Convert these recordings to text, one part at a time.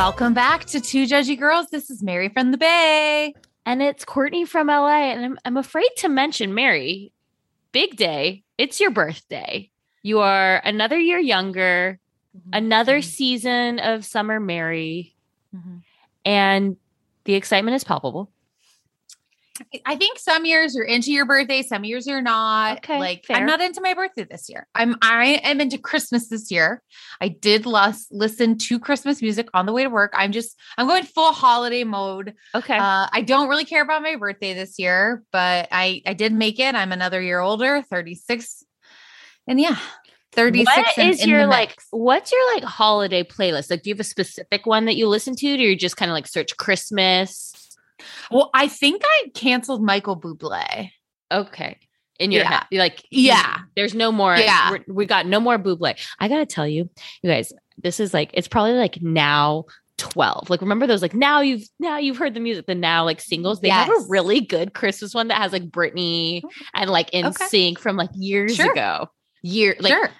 Welcome back to Two Judgy Girls. This is Mary from the Bay. And it's Courtney from LA. And I'm, I'm afraid to mention, Mary, big day. It's your birthday. You are another year younger, mm-hmm. another mm-hmm. season of Summer Mary. Mm-hmm. And the excitement is palpable. I think some years you're into your birthday, some years you're not. Okay, like fair. I'm not into my birthday this year. I'm I am into Christmas this year. I did last listen to Christmas music on the way to work. I'm just I'm going full holiday mode. Okay. Uh, I don't really care about my birthday this year, but I I did make it. I'm another year older, 36. And yeah, 36 What in- is in your like what's your like holiday playlist? Like do you have a specific one that you listen to? Do you just kind of like search Christmas? Well, I think I canceled Michael Bublé. Okay. In your Yeah. head. You're like Yeah. There's no more. Yeah. we're- got no more Buble. I gotta tell you, you guys, this is like it's probably like now 12. Like remember those like now you've now you've heard the music, the now like singles. They have a really good Christmas one that has like Britney and like in Okay. sync from like years Sure. ago. Year like sure.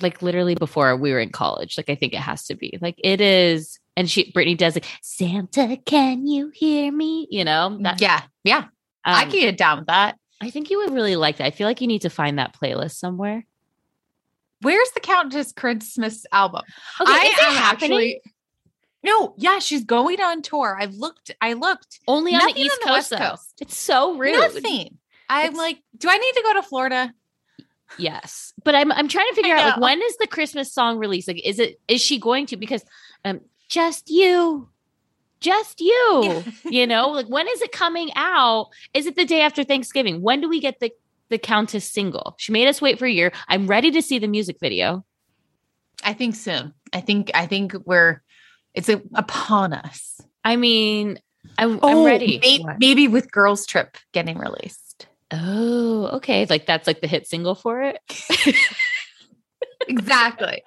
like literally before we were in college. Like I think it has to be. Like it is and she Britney does like Santa, can you hear me? You know? That, yeah. Yeah. I um, can get down with that. I think you would really like that. I feel like you need to find that playlist somewhere. Where's the Countess Christmas album? Okay, I am happening? actually- No, yeah, she's going on tour. I've looked, I looked. Only on the East on the Coast. West though. Coast. It's so rude. Nothing. I'm It's- like, do I need to go to Florida? Yes, but I'm I'm trying to figure out like when is the Christmas song released? Like, is it is she going to? Because um, just you, just you. You know, like when is it coming out? Is it the day after Thanksgiving? When do we get the the Countess single? She made us wait for a year. I'm ready to see the music video. I think soon. I think, I think we're, it's a, upon us. I mean, I'm, I'm ready. may- maybe with Girls Trip getting released. Oh, okay. Like that's like the hit single for it. Exactly.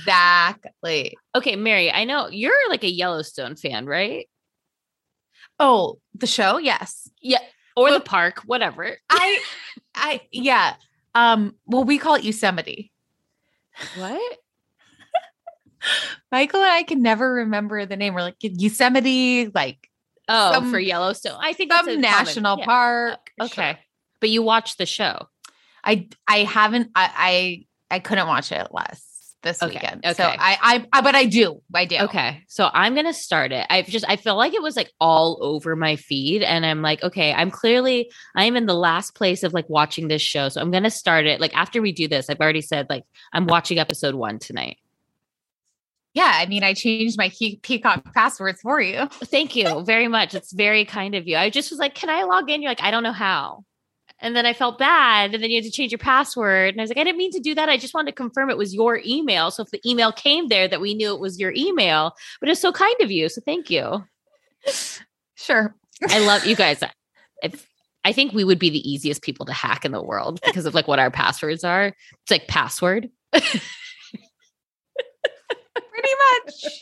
Exactly. Okay, Mary, I know you're like a Yellowstone fan, right? Oh, the show? Yes. Yeah. Or the park, whatever. I, I, yeah. Um, well, we call it Yosemite. What? Michael and I can never remember the name. We're like Yosemite, like Oh, Some- for Yellowstone. I think some a common- national yeah. park. Okay. Sure. But you watch the show. I I haven't I I, couldn't watch it less this Okay, weekend. So okay. I, I I but I do. I do. Okay. So I'm going to start it. I've just, I feel like it was like all over my feed. And I'm like, okay, I'm clearly, I'm in the last place of like watching this show. So I'm going to start it. Like after we do this, I've already said like, I'm watching episode one tonight. Yeah, I mean I changed my key, Peacock passwords for you. Thank you very much. It's very kind of you. I just was like, can I log in? You're like, I don't know how. And then I felt bad. And then you had to change your password. And I was like, I didn't mean to do that. I just wanted to confirm it was your email. So if the email came there, that we knew it was your email. But it's so kind of you. So thank you. Sure. I love you guys. If, I think we would be the easiest people to hack in the world because of like what our passwords are. It's like password. Pretty much.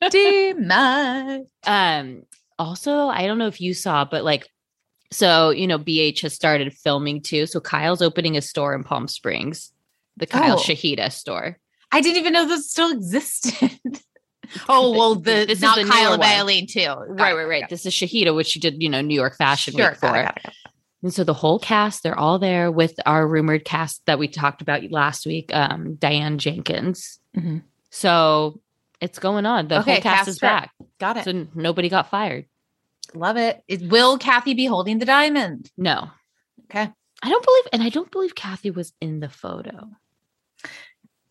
Pretty much. Um, also, I don't know if you saw, but like, so you know, BH has started filming too. So Kyle's opening a store in Palm Springs, the Kyle Oh. Shahida store. I didn't even know this still existed. oh well, the This is not newer Kyla. Bailey too. Got Right, right, right. This is Shahida, which she did, you know, New York. Fashion Sure, Week for. it, it. And so the whole cast, they're all there with our rumored cast that we talked about last week, um, Diane Jenkins. Mhm. So it's going on. The Okay, whole cast cast is back. Got it. So nobody got fired. Love it. It- Will Kathy be holding the diamond? No. Okay. I don't believe, and I don't believe Kathy was in the photo.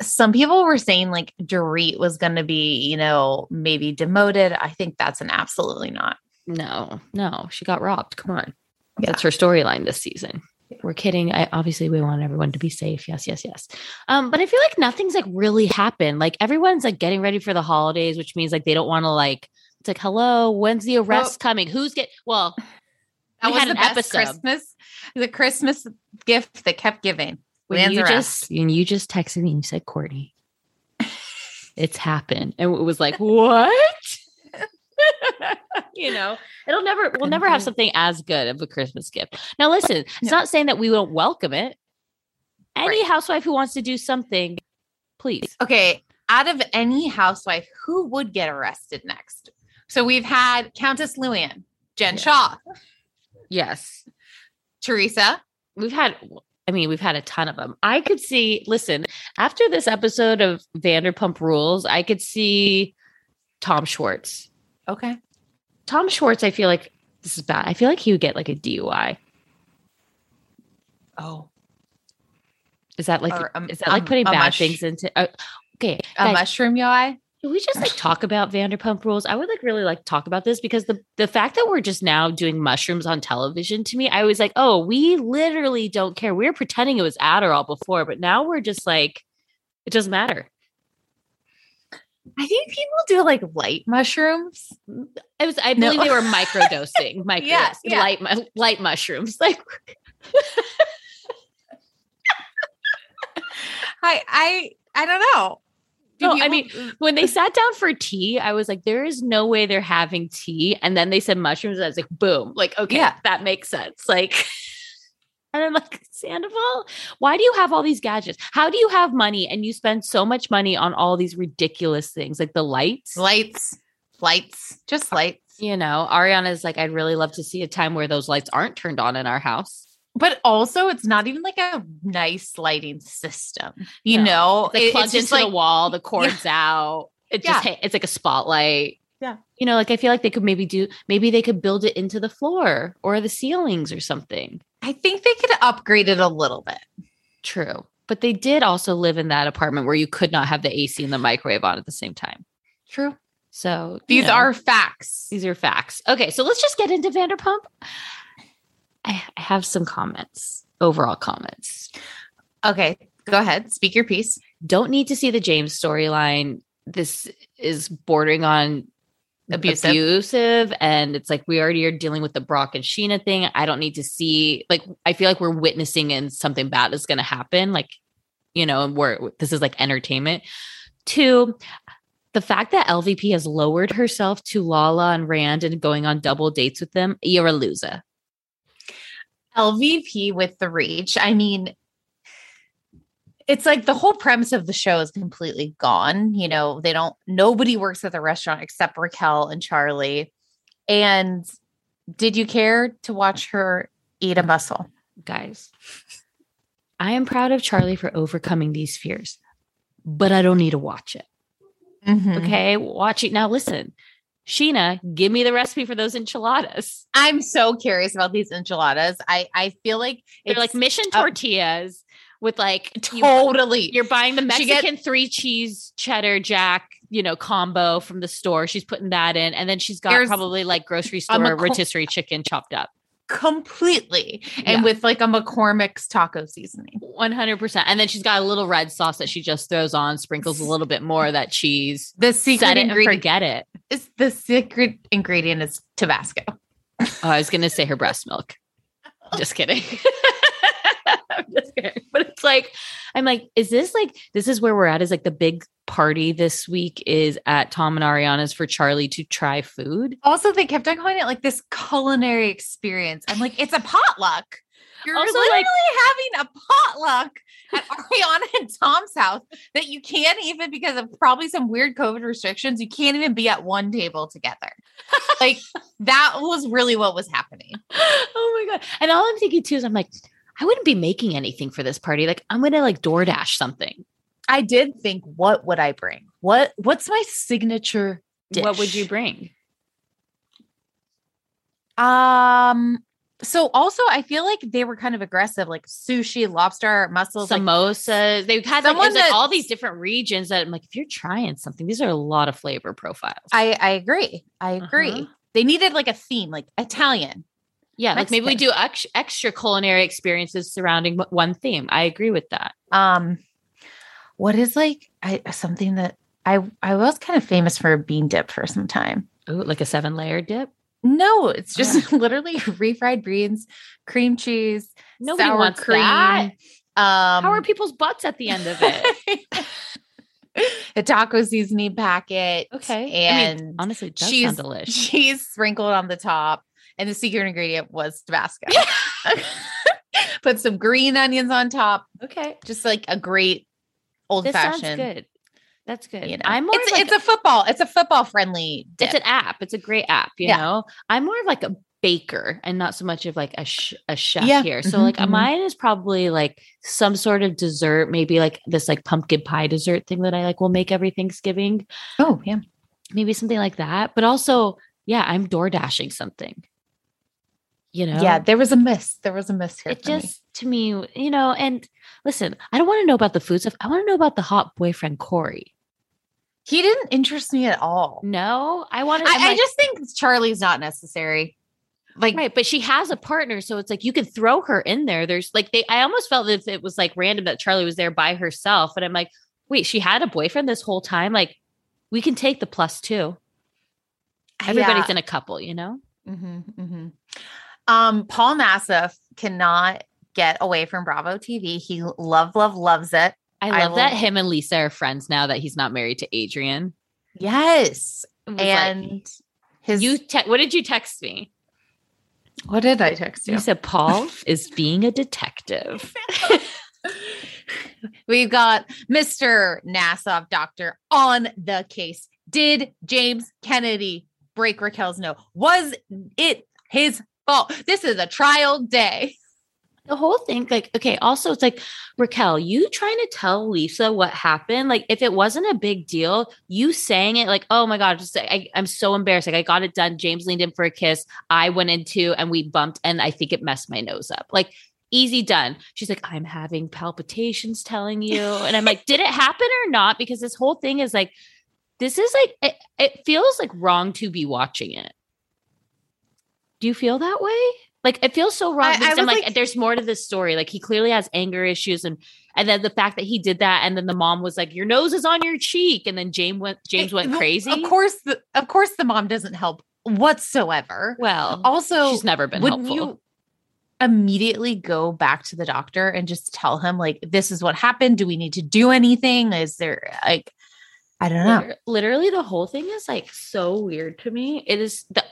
Some people were saying like Dorit was going to be, you know, maybe demoted. I think that's an absolutely not. No, no, she got robbed. Come on. Yeah. That's her storyline this season. We're kidding. I obviously we want everyone to be safe. Yes, yes, yes. Um, but I feel like nothing's like really happened. Like everyone's like getting ready for the holidays, which means like they don't want to like it's like, hello, when's the arrest coming? Who's get well, That we was had the an best episode. Christmas, the Christmas gift that kept giving. when Land's you arrest. just when you just texted me and you said, Courtney, it's happened. And it was like, what? you know, it'll never, we'll never have mm-hmm. something as good of a Christmas gift. Now, listen, it's No. not saying that we won't welcome it. Any Right. housewife who wants to do something, please. Okay, out of any housewife, who would get arrested next? So we've had Countess Luann, Jen Yeah. Shah, Yes. Teresa. We've had, I mean, we've had a ton of them. I could see, listen, after this episode of Vanderpump Rules, I could see Tom Schwartz. Okay. Tom Schwartz, I feel like this is bad. I feel like he would get like a DUI. Oh, Is that like Or, um, is that like um, putting bad mush- things into? Uh, okay, a guys, mushroom UI. Can we just like talk about Vanderpump Rules? I would like really like talk about this because the the fact that we're just now doing mushrooms on television to me, I was like, oh, we literally don't care. We were pretending it was Adderall before, but now we're just like, it doesn't matter. I think people do like light mushrooms. I was. I No. believe they were microdosing, micro Yeah, yeah. light mu- light mushrooms. Like I I I don't know. No, I people- mm. when they sat down for tea, I was like, there is no way they're having tea. And then they said mushrooms. I was like, boom. Like, okay, Yeah. that makes sense. Like, and I'm like, Sandoval, why do you have all these gadgets? How do you have money and you spend so much money on all these ridiculous things like the lights? lights, lights, just uh, lights. You know, Ariana's like, I'd really love to see a time where those lights aren't turned on in our house. But also, it's not even like a nice lighting system. You No. know, It's like plugged just into the wall, the cord's out. It just Yeah. it's like a spotlight. Yeah. You know, like I feel like they could maybe do maybe they could build it into the floor or the ceilings or something. I think they could upgrade it a little bit. True. But they did also live in that apartment where you could not have the AC and the microwave on at the same time. True. So These know, are facts. these are facts. Okay, so let's just get into Vanderpump. I, have some comments, overall comments. Okay, go ahead. Speak your piece. Don't need to see the James storyline. This is bordering on Abusive. abusive and it's like we already are dealing with the Brock and Scheana thing. I don't need to see like I feel like we're witnessing and something bad is going to happen like you know we're this is like entertainment. Two, the fact that LVP has lowered herself to Lala and Rand and going on double dates with them, you're a loser. LVP with the reach. I mean, it's like the whole premise of the show is completely gone. You know, they don't, nobody works at the restaurant except Raquel and Charlie. And did you care to watch her eat a mussel? Guys, I am proud of Charlie for overcoming these fears, but I don't need to watch it. Mhm. Okay. Watch it. Now, listen, Scheana, give me the recipe for those enchiladas. I'm so curious about these enchiladas. I I feel like They're like mission uh, tortillas with like totally. You're buying the Mexican three cheese cheddar jack, you know, combo from the store. She's putting that in, and then she's got probably like grocery store rotisserie chicken chopped up. Completely and Yeah. with like a McCormick's taco seasoning. One hundred percent. And then she's got a little red sauce that she just throws on, sprinkles a little bit more of that cheese. The secret Set it and ingredient forget it. is the secret ingredient is Tabasco. Oh, I was gonna say her breast milk. Just kidding. I'm just kidding. But it's like, I'm like, is this like this is where we're at? Is like the big party this week is at Tom and Ariana's for Charlie to try food. Also, they kept on calling it like this culinary experience. I'm like, it's a potluck. You're Also, literally like- having a potluck at Ariana and Tom's house that you can't even because of probably some weird COVID restrictions. You can't even be at one table together. like that was really what was happening. oh my god! And all I'm thinking too is, I'm like, I wouldn't be making anything for this party. Like, I'm gonna like DoorDash something. I did think, what would I bring? What What's my signature? What would you bring? Um. So also, I feel like they were kind of aggressive, like sushi, lobster, mussels. like- Samosas. They've had like, it's, like, all these different regions that I'm like, if you're trying something, these are a lot of flavor profiles. I I agree. I agree. Uh-huh. They needed like a theme, like Italian. Yeah, like maybe we do ex- extra culinary experiences surrounding one theme. I agree with that. Um, what is like I something that I I was kind of famous for a bean dip for some time. Ooh, like a seven layer dip. No, it's just literally refried beans, cream cheese, Nobody sour wants cream. that. Um, How are people's butts at the end of it? the taco seasoning packet. Okay. I mean, and honestly, it does cheese, delicious. cheese sprinkled on the top, and the secret ingredient was Tabasco. Put some green onions on top. Okay. Just like a great old this fashioned. good. That's good. You know, I'm more it's, like it's a football. It's a football friendly. Dip. it's an app. It's a great app, you Yeah. know. I'm more of like a baker and not so much of like a sh- a chef Yeah. here. So Mhm, like mhm. mine is probably like some sort of dessert, maybe like this like pumpkin pie dessert thing that I like will make every Thanksgiving. oh yeah. Maybe something like that. But also, yeah, I'm door dashing something. You know? Yeah, there was a miss. There was a miss here. It for me. just to me, you know, and listen, I don't want to know about the food stuff. I want to know about the hot boyfriend Corey. he didn't interest me at all. No, I want to. I, I just think Charlie's not necessary. Like Right, but she has a partner, so it's like you could throw her in there. There's like they. I almost felt that it was like random that Charlie was there by herself, and I'm like, wait, she had a boyfriend this whole time. Like, we can take the plus two. Everybody's in a couple, you know. hmm hmm Um, Paul Nassif cannot get away from Bravo TV. He love, love, loves it. I I love that him and Lisa are friends now that he's not married to Adrienne. Yes, It was like- and his you, te- what did you text me? what did I text You said Paul is being a detective. We've got Mr. Nassif doctor on the case. Did James Kennedy break Raquel's nose? Was it his fault? This is a trial day. the whole thing like okay also it's like raquel you trying to tell lisa what happened like if it wasn't a big deal you saying it like oh my god just I, i'm so embarrassed. Like i got it done. James leaned in for a kiss. I went into and we bumped and i think it messed my nose up. Like easy done. She's like i'm having palpitations telling you. And i'm like did it happen or not? Because this whole thing is like this is like it, it feels like wrong to be watching it do you feel that way like it feels so wrong I, I I'm like, like- there's more to this story. Like he clearly has anger issues, and and then the fact that he did that, and then the mom was like, "Your nose is on your cheek," and then James went James eh, went crazy. Of course, the, of course, the mom doesn't help whatsoever. Well, Also, she's never been helpful. you immediately go back to the doctor and just tell him like this is what happened? Do we need to do anything? Is there like I don't know. Liter- Literally, the whole thing is like so weird to me. It is the.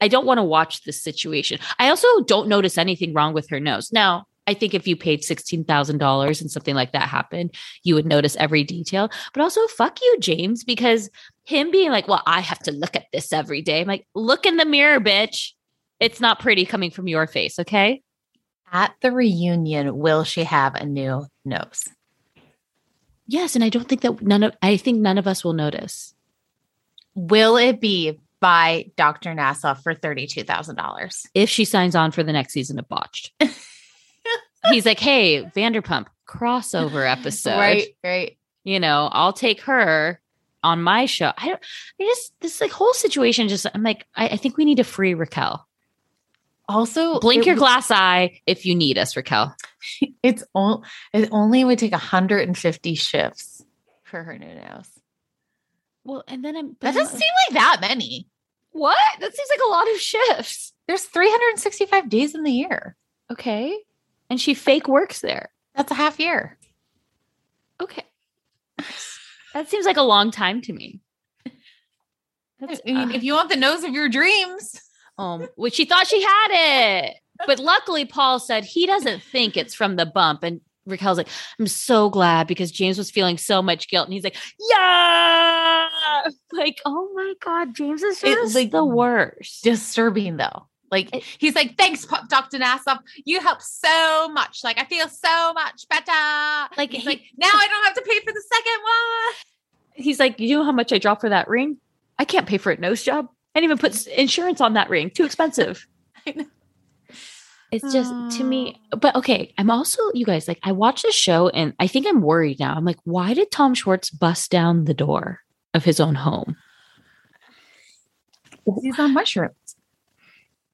I don't want to watch this situation. I also don't notice anything wrong with her nose. Now, I think if you paid $16,000 and something like that happened, you would notice every detail. But also, fuck you, James, because him being like, well, I have to look at this every day. I'm like, look in the mirror, bitch. It's not pretty coming from your face. Okay. At the reunion, will she have a new nose? Yes. And I don't think that none of, I think none of us will notice. Will it be by Dr. Nassif for $32,000? If she signs on for the next season of Botched. He's like, hey, Vanderpump crossover episode. Right, right. You know, I'll take her on my show. I don't, I just, this like whole situation just, I'm like, I, I think we need to free Raquel. Also, Blink your w- glass eye if you need us, Raquel. It's all it only would take 150 shifts for her new nose. Well, and then I'm, That doesn't seem like that many. what? That seems like a lot of shifts. There's 365 days in the year. Okay. And she fake works there. That's a half year. Okay. That seems like a long time to me. That's, I mean, uh, if you want the nose of your dreams, um, which she thought she had it. But luckily, Paul said he doesn't think it's from the bump. And Raquel's like, I'm so glad because James was feeling so much guilt. And he's like, Yeah. Like, oh my God, James is just like, the worst. disturbing though. Like It- he's like, thanks, Dr. Nassif. You help so much. Like I feel so much better. Like, he's he- like, now I don't have to pay for the second one. He's like, You know how much I dropped for that ring? I can't pay for a nose job. I didn't even put insurance on that ring. Too expensive. I know. It's just to me, but okay. I'm also, you guys, like, I watched the show and I think I'm worried now. I'm like, why did Tom Schwartz bust down the door of his own home? He's on mushrooms.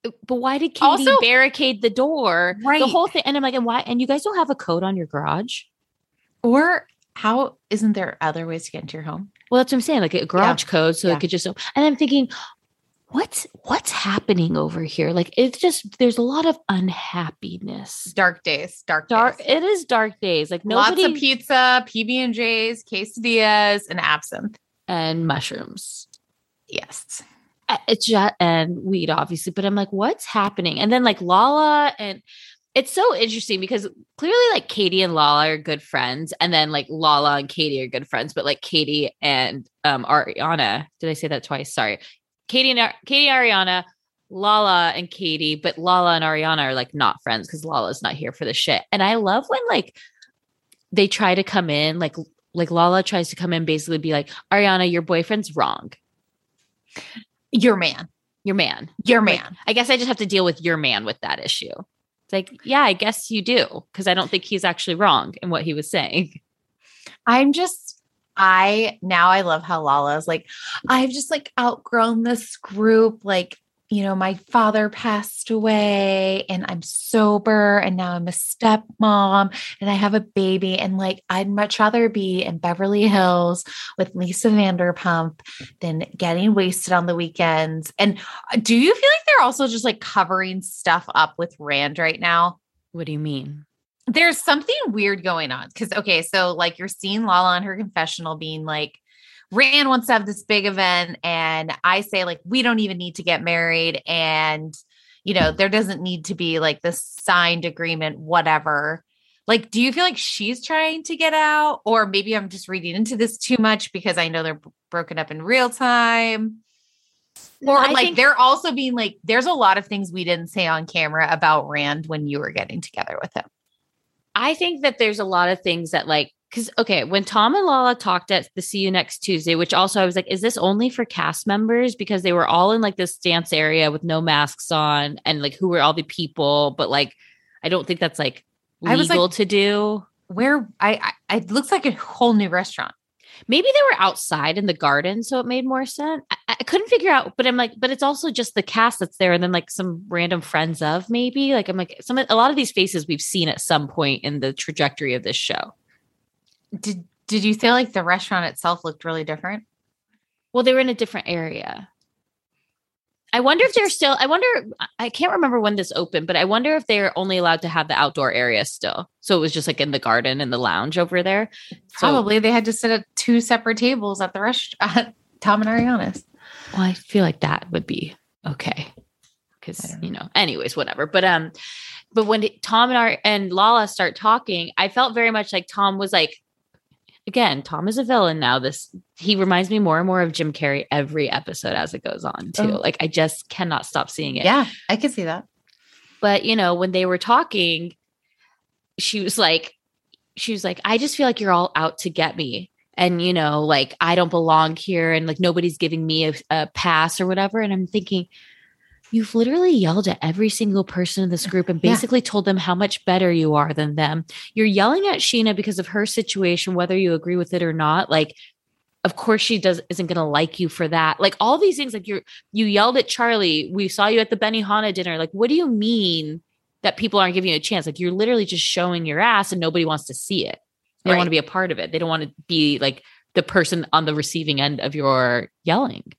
Uh, but why did Katie Also- barricade the door? Right. The whole thing. And I'm like, and why? And you guys don't have a code on your garage? Or how isn't there other ways to get into your home? Well, that's what I'm saying. Like a garage code, so Yeah. it could just. And I'm thinking, what's what's happening over here? Like it's just there's a lot of unhappiness. Dark days. Dark Dark. days. It is dark days. Like nobody Lots of pizza, PB and J's, quesadillas, and absinthe. and mushrooms. Yes. It's just and weed, obviously. But I'm like, what's happening? And then like Lala and. It's so interesting because clearly, like Katie and Lala are good friends, and then like Lala and Katie are good friends. But like Katie and um Ariana, did I say that twice? Sorry, Katie and Katie, Ariana, Lala and Katie, but Lala and Ariana are like not friends because Lala's not here for the shit. And I love when like they try to come in, like like Lala tries to come in, basically be like, Ariana, your boyfriend's wrong. Your man. Your man. Your Like, man. I guess I just have to deal with your man with that issue. It's like, yeah, I guess you do because I don't think he's actually wrong in what he was saying. I'm just I now I love how Lala's like, I've just like outgrown this group. Like, you know, my father passed away and I'm sober and now I'm a stepmom and I have a baby. And like, I'd much rather be in Beverly Hills with Lisa Vanderpump than getting wasted on the weekends. And uh, do you feel like they're also just like covering stuff up with Rand right now? What do you mean? There's something weird going on because okay so like you're seeing lala on her confessional being like rand wants to have this big event and i say like we don't even need to get married and you know there doesn't need to be like this signed agreement whatever. Like do you feel like she's trying to get out? Or maybe i'm just reading into this too much because i know they're b- broken up in real time. Or I like think- they're also being like there's a lot of things we didn't say on camera about rand when you were getting together with him I think that there's a lot of things that like because okay, when Tom and Lala talked at the See You Next Tuesday, which also I was like, is this only for cast members? Because they were all in like this dance area with no masks on, and like who were all the people? But like, I don't think that's like I was, like- legal to do. where I, I it looks like a whole new restaurant. Maybe they were outside in the garden, so it made more sense. I, I couldn't figure out, but I'm like, but it's also just the cast that's there, and then like some random friends of maybe. Like I'm like some a lot of these faces we've seen at some point in the trajectory of this show. Did did you feel like the restaurant itself looked really different? Well, they were in a different area. I wonder if they're still. I wonder. I can't remember when this opened, but I wonder if they're only allowed to have the outdoor area still. So it was just like in the garden and the lounge over there. So- Probably they had to sit at two separate tables at the restaurant. Tom and Ariana's. Well, I feel like that would be okay. Because you know, anyways, whatever. But um, but when Tom and our and Lala start talking, I felt very much like Tom was like, again, Tom is a villain now. This he reminds me more and more of Jim Carrey every episode as it goes on too. Oh. Like I just cannot stop seeing it. Yeah, I can see that. But you know, when they were talking, she was like, she was like, I just feel like you're all out to get me. And you know, like I don't belong here, and like nobody's giving me a, a pass or whatever. And I'm thinking, you've literally yelled at every single person in this group and Yeah. basically told them how much better you are than them. You're yelling at Scheana because of her situation, whether you agree with it or not. Like, of course she does isn't gonna like you for that. Like all these things, like you're you yelled at Charlie. We saw you at the Benny Benihana dinner. Like, what do you mean that people aren't giving you a chance? Like you're literally just showing your ass and nobody wants to see it. They don't want to be a part of it. They don't want to be like the person on the receiving end of your yelling.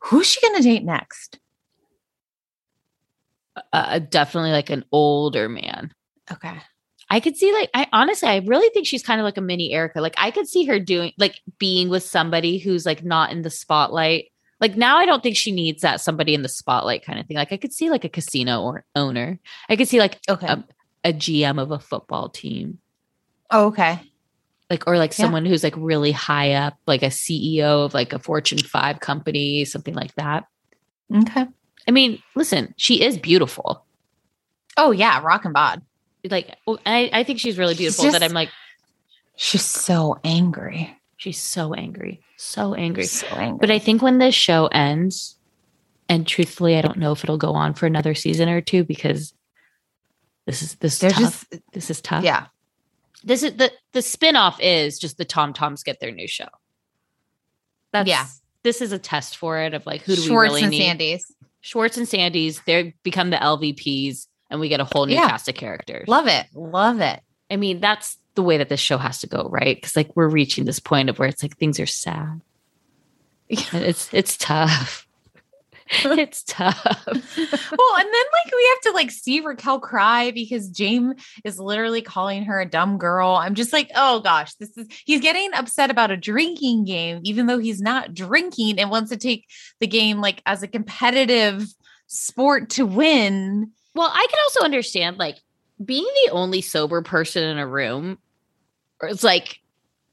Who's she gonna date next? Uh, definitely like an older man. Okay. I could see like I honestly I really think she's kind of like a mini Erika. Like I could see her doing like being with somebody who's like not in the spotlight. Like now I don't think she needs that somebody in the spotlight kind of thing. Like I could see like a casino or owner. I could see like Okay. a, a GM of a football team. oh, okay. Like or like Yeah. someone who's like really high up, like a CEO of like a Fortune 5 company, something like that. Okay. I mean, listen, she is beautiful. Oh yeah, rock and bod. Like I, I think she's really She's beautiful that I'm like She's so angry. she's so angry. So angry. So angry. But I think when this show ends, and truthfully, I don't know if it'll go on for another season or two because this is this is tough. just this is tough. yeah. This is the the spin-off is just the Tom Toms get their new show. That's Yeah. This is a test for it of like who do Schwartz we really and need? Sandy's. Schwartz and Sandy's, they become the LVPs and we get a whole new Yeah. cast of characters. Love it. Love it. I mean, that's the way that this show has to go, right? Because like we're reaching this point of where it's like things are sad. It's it's tough. it's tough. well, and then like we have to like see Raquel cry because James is literally calling her a dumb girl. I'm just like, oh gosh, this is he's getting upset about a drinking game, even though he's not drinking and wants to take the game like as a competitive sport to win. Well, I can also understand like being the only sober person in a room. Or it's like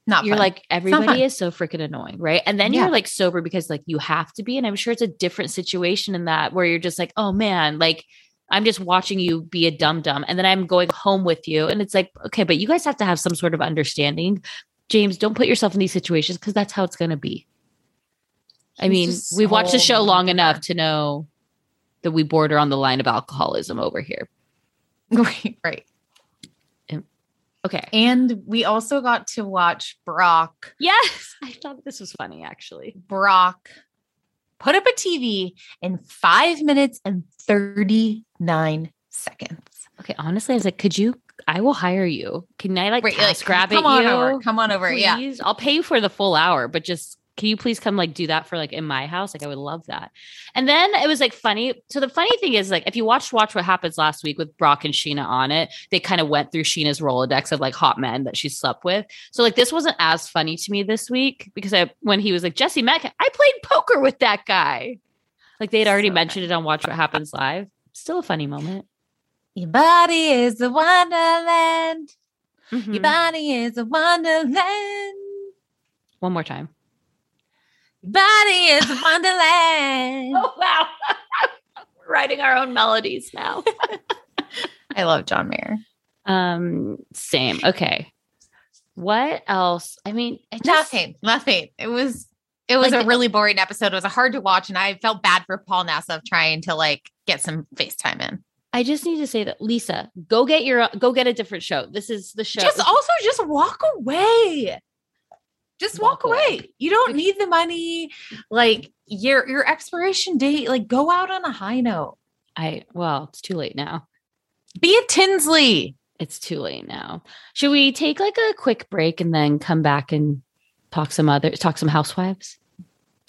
Not you're fun. like everybody is so freaking annoying, right? And then Yeah. you're like sober because like you have to be. And I'm sure it's a different situation in that where you're just like, oh man, like I'm just watching you be a dum dum, and then I'm going home with you, and it's like, okay, but you guys have to have some sort of understanding. James, don't put yourself in these situations because that's how it's going to be. I mean, just we've watched the show long enough to know that we border on the line of alcoholism over here. right, right. Okay. And we also got to watch Brock Yes, I thought this was funny actually. Brock put up a TV in five minutes and 39 seconds. Okay, honestly, I was like, could you? I will hire you. Can I like Right, task like, grab come at on you? over. Come on over. Yeah. I'll pay you for the full hour, but just can you please come like do that for like in my house? Like I would love that. And then it was like funny. So the funny thing is like if you watched Watch What Happens last week with Brock and Scheana on it, they kind of went through Scheana's Rolodex of like hot men that she slept with. So like this wasn't as funny to me this week because I when he was like Jesse Metcalfe, I played poker with that guy. Like they had already So mentioned it on Watch What Happens Live. Still a funny moment. Your body is a wonderland. Your Mhm. body is a wonderland. One more time. Body is wonderland. Oh wow. We're writing our own melodies now. I love John Mayer. um same. Okay. What else? I mean, just, Nothing. Nothing. It was it was Like a really boring episode. It was hard to watch, and I felt bad for Paul Nassif trying to like get some FaceTime in. I just need to say that Lisa, go get your go get a different show. This is the show. Just also just walk away. Just walk, Walk away. away. You don't need the money. Like your your expiration date. Like go out on a high note. I well, it's too late now. Be a Tinsley. It's too late now. Should we take like a quick break and then come back and talk some other talk some housewives?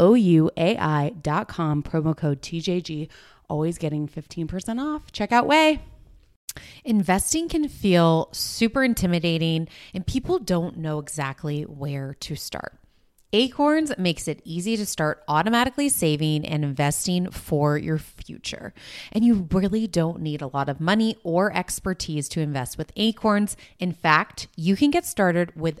O-U-A-I dot com, promo code TJG, always getting 15% off. Check out Ouai. Investing can feel super intimidating and people don't know exactly where to start. Acorns makes it easy to start automatically saving and investing for your future. And you really don't need a lot of money or expertise to invest with Acorns. In fact, you can get started with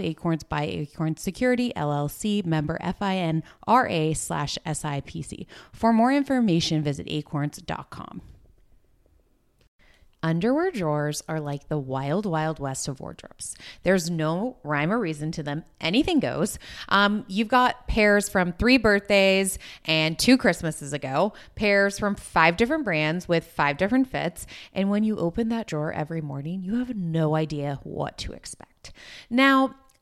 Acorns by Acorn Security LLC, member FINRA slash SIPC. For more information, visit acorns.com. Underwear drawers are like the wild, wild west of wardrobes. There's no rhyme or reason to them. Anything goes. Um, you've got pairs from three birthdays and two Christmases ago, pairs from five different brands with five different fits. And when you open that drawer every morning, you have no idea what to expect. Now,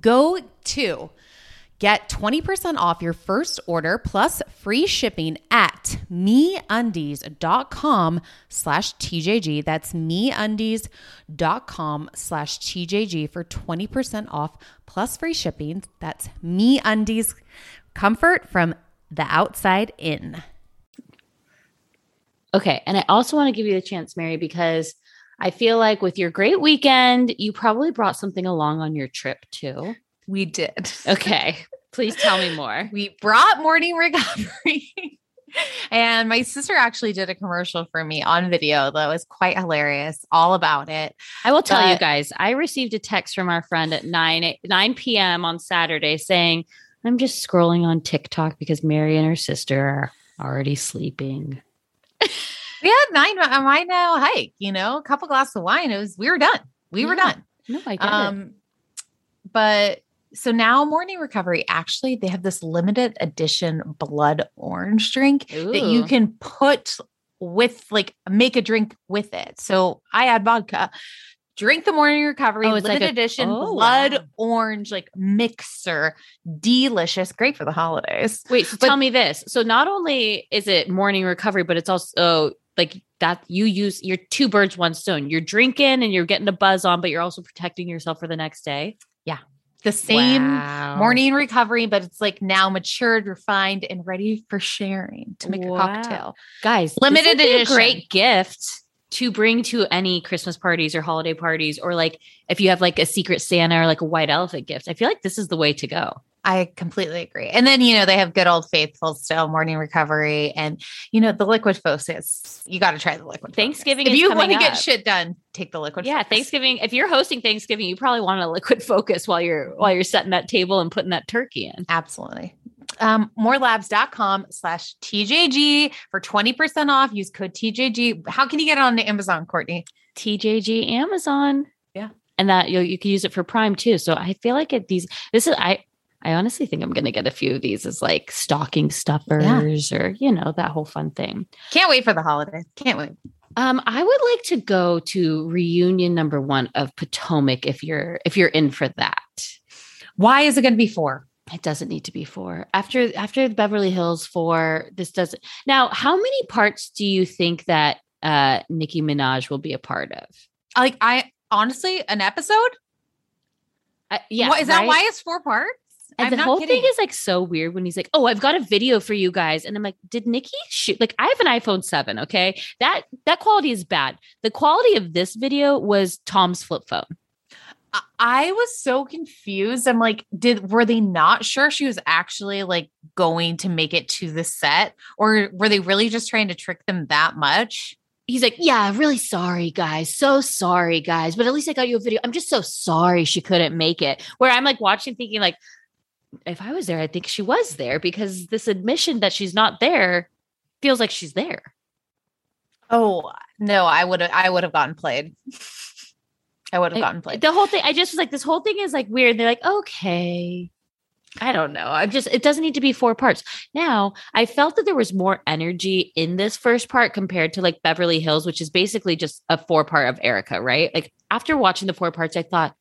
Go to get 20% off your first order plus free shipping at meundies.com slash TJG. That's meundies.com slash TJG for 20% off plus free shipping. That's meundies comfort from the outside in. Okay. And I also want to give you a chance, Mary, because I feel like with your great weekend, you probably brought something along on your trip too. We did. Okay. Please tell me more. We brought morning recovery. and my sister actually did a commercial for me on video that was quite hilarious, all about it. I will tell you guys, I received a text from our friend at 9 9 p.m. on Saturday saying, I'm just scrolling on TikTok because Mary and her sister are already sleeping. We had nine a wine now hike, you know, a couple glasses of wine. It was we were done. We were done. No, I get it. Um, but so now morning recovery actually they have this limited edition blood orange drink that you can put with like make a drink with it. So I add vodka. Drink the morning recovery Oh, it's like limited a- edition oh, blood wow. orange like mixer. Delicious, great for the holidays. Wait, so but- tell me this. So not only is it morning recovery, but it's also like that you use your two birds, one stone. You're drinking and you're getting a buzz on, but you're also protecting yourself for the next day. Yeah. The same Wow. morning recovery, but it's like now matured, refined, and ready for sharing to make Wow. a cocktail. guys Limited this would be a edition. great gift to bring to any christmas parties or holiday parties or like if you have like a secret santa or like a white elephant gift i feel like this is the way to go I completely agree. And then, you know, they have good old faithful still morning recovery and, you know, the liquid focus. You got to try the liquid Focus. Thanksgiving If you want to get shit done, take the liquid yeah Focus. thanksgiving if you're hosting thanksgiving you probably want a liquid focus while you're while you're setting that table and putting that turkey in Absolutely. Um, morelabs.com slash TJG for 20% off. Use code TJG. How can you get it on Amazon, Courtney? tjg amazon Yeah. and that you you can use it for prime too so i feel like it these this is i I honestly think I'm going to get a few of these as like stocking stuffers or, you know, that whole fun thing. Can't wait for the holidays. Can't wait. Um, I would like to go to reunion number one of Potomac if you're if you're in for that. Why is it going to be four? It doesn't need to be four. After after Beverly Hills four, this doesn't. Now, how many parts do you think that uh Nicki Minaj will be a part of? Like, I honestly, an episode? Uh, yeah, What, is that why it's four parts? And I'm the whole kidding. thing is like so weird when he's like, "Oh, I've got a video for you guys," and I'm like, "Did Nicki shoot?" Like, I have an iPhone seven. Okay, that that quality is bad. The quality of this video was Tom's flip phone. I- I was so confused. I'm like, did were they not sure she was actually like going to make it to the set, or were they really just trying to trick them that much? He's like, "Yeah, really sorry, guys. So sorry, guys. But at least I got you a video. I'm just so sorry she couldn't make it." Where I'm like watching, thinking like, if I was there, I think she was there because this admission that she's not there feels like she's there. Oh no, I would have I would have gotten played. I would have gotten played. The whole thing, I just was like, this whole thing is like weird. They're like, okay. I don't know. I'm just, it doesn't need to be four parts. Now, I felt that there was more energy in this first part compared to like Beverly Hills, which is basically just a four part of Erika, right? Like after watching the four parts, I thought,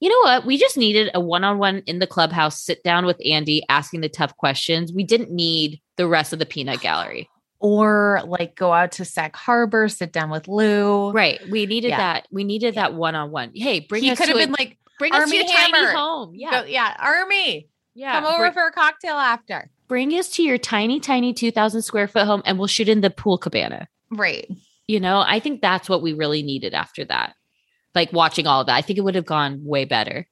you know what? We just needed a one on one in the clubhouse, sit down with Andy, asking the tough questions. We didn't need the rest of the peanut gallery. or like go out to Sag Harbor, sit down with Lou. Right. We needed Yeah. that. We needed that one on one. Hey, bring he us could to have a- been like, bring us to Army your tiny home. Yeah. yeah, yeah, Army, yeah. come over Bring- for a cocktail after. bring us to your tiny, tiny 2000 square foot home and we'll shoot in the pool cabana. Right. You know, I think that's what we really needed after that. Like watching all of that. I think it would have gone way better.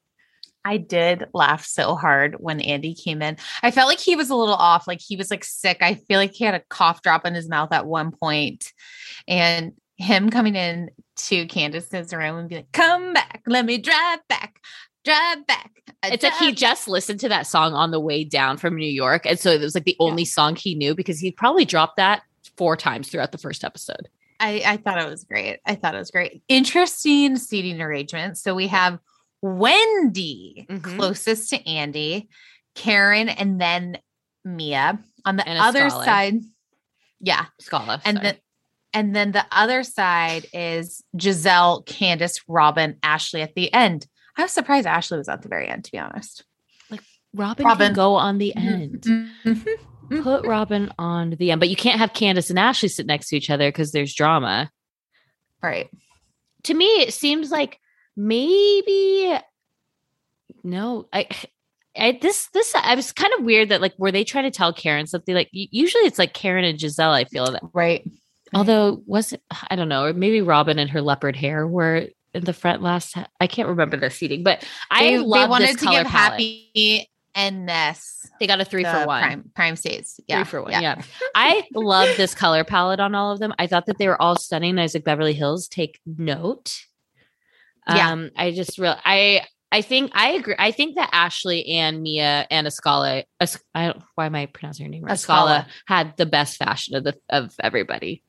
I did laugh so hard when Andy came in. I felt like he was a little off, like he was like sick. I feel like he had a cough drop in his mouth at one point, and him coming in to Candiace's room and be like, "Come back, let me drive back, drive back." It's like he drive just listened to that song on the way down from New York. And so it was like the only song he knew because he probably dropped that four times throughout the first episode. I, I thought it was great. I thought it was great. Interesting seating arrangement. So we have Wendy Mhm. closest to Andy, Karen, and then Mia. On the other side, yeah. Scala. And sorry. then and then the other side is Gizelle, Candiace, Robyn, Ashley at the end. I was surprised Ashley was at the very end, to be honest. Robyn, Robyn. can go on the end. Mhm. Mm-hmm. Put Robyn on the end. But you can't have Candiace and Ashley sit next to each other because there's drama. Right. to me it seems like maybe no i I, this this I was kind of weird that like were they trying to tell Karen something like usually it's like Karen and Gizelle I feel that Right. although was it I don't know or maybe Robyn and her leopard hair were in the front last I can't remember the seating but I They, they wanted to give palette. happy and Ness they got a three for one Prime, prime states. Yeah. Three for one. Yeah. I love this color palette on all of them. I thought that they were all stunning. I was like, Beverly Hills, take note. Yeah. Um, I just real I I think I agree. I think that Ashley and Mia and Askale, Es- I don't why am I pronouncing her name right? Askale had the best fashion of the of everybody.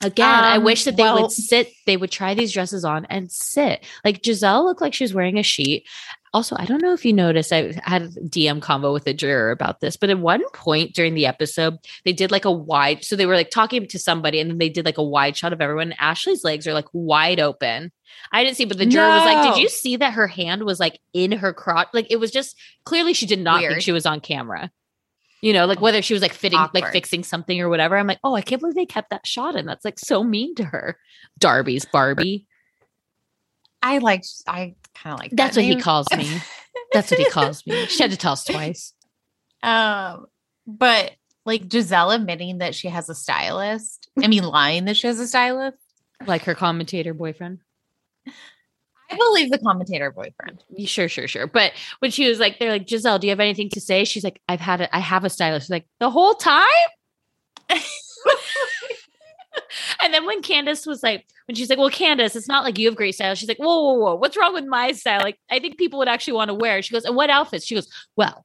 Again, I Um, wish that they well- would sit, they would try these dresses on and sit. Like Gizelle looked like she was wearing a sheet. Also, I don't know if you noticed, I had a DM convo with a juror about this, but at one point during the episode, they did like a wide, so they were like talking to somebody and then they did like a wide shot of everyone. Ashley's legs are like wide open. I didn't see, but the juror was like, Did you see that her hand was like in her crotch? Like it was just clearly she did not think she was on camera. You know, like whether she was like fitting, like fixing something or whatever. I'm like, oh, I can't believe they kept that shot in. That's like so mean to her. Darby's Barbie. I like, I kind of like That's that what he calls me. That's what he calls me. She had to tell us twice. Um, but like Gizelle admitting that she has a stylist. I mean, lying that she has a stylist. Like her commentator boyfriend. I believe the commentator boyfriend. Sure, sure, sure. But when she was like, they're like, Gizelle, do you have anything to say? She's like, I've had it. I have a stylist. She's like, the whole time? and then when Candiace was like, when she's like, well, Candiace, it's not like you have great style. She's like, whoa, whoa, whoa. What's wrong with my style? Like, I think people would actually want to wear. She goes, and what outfits? She goes, well,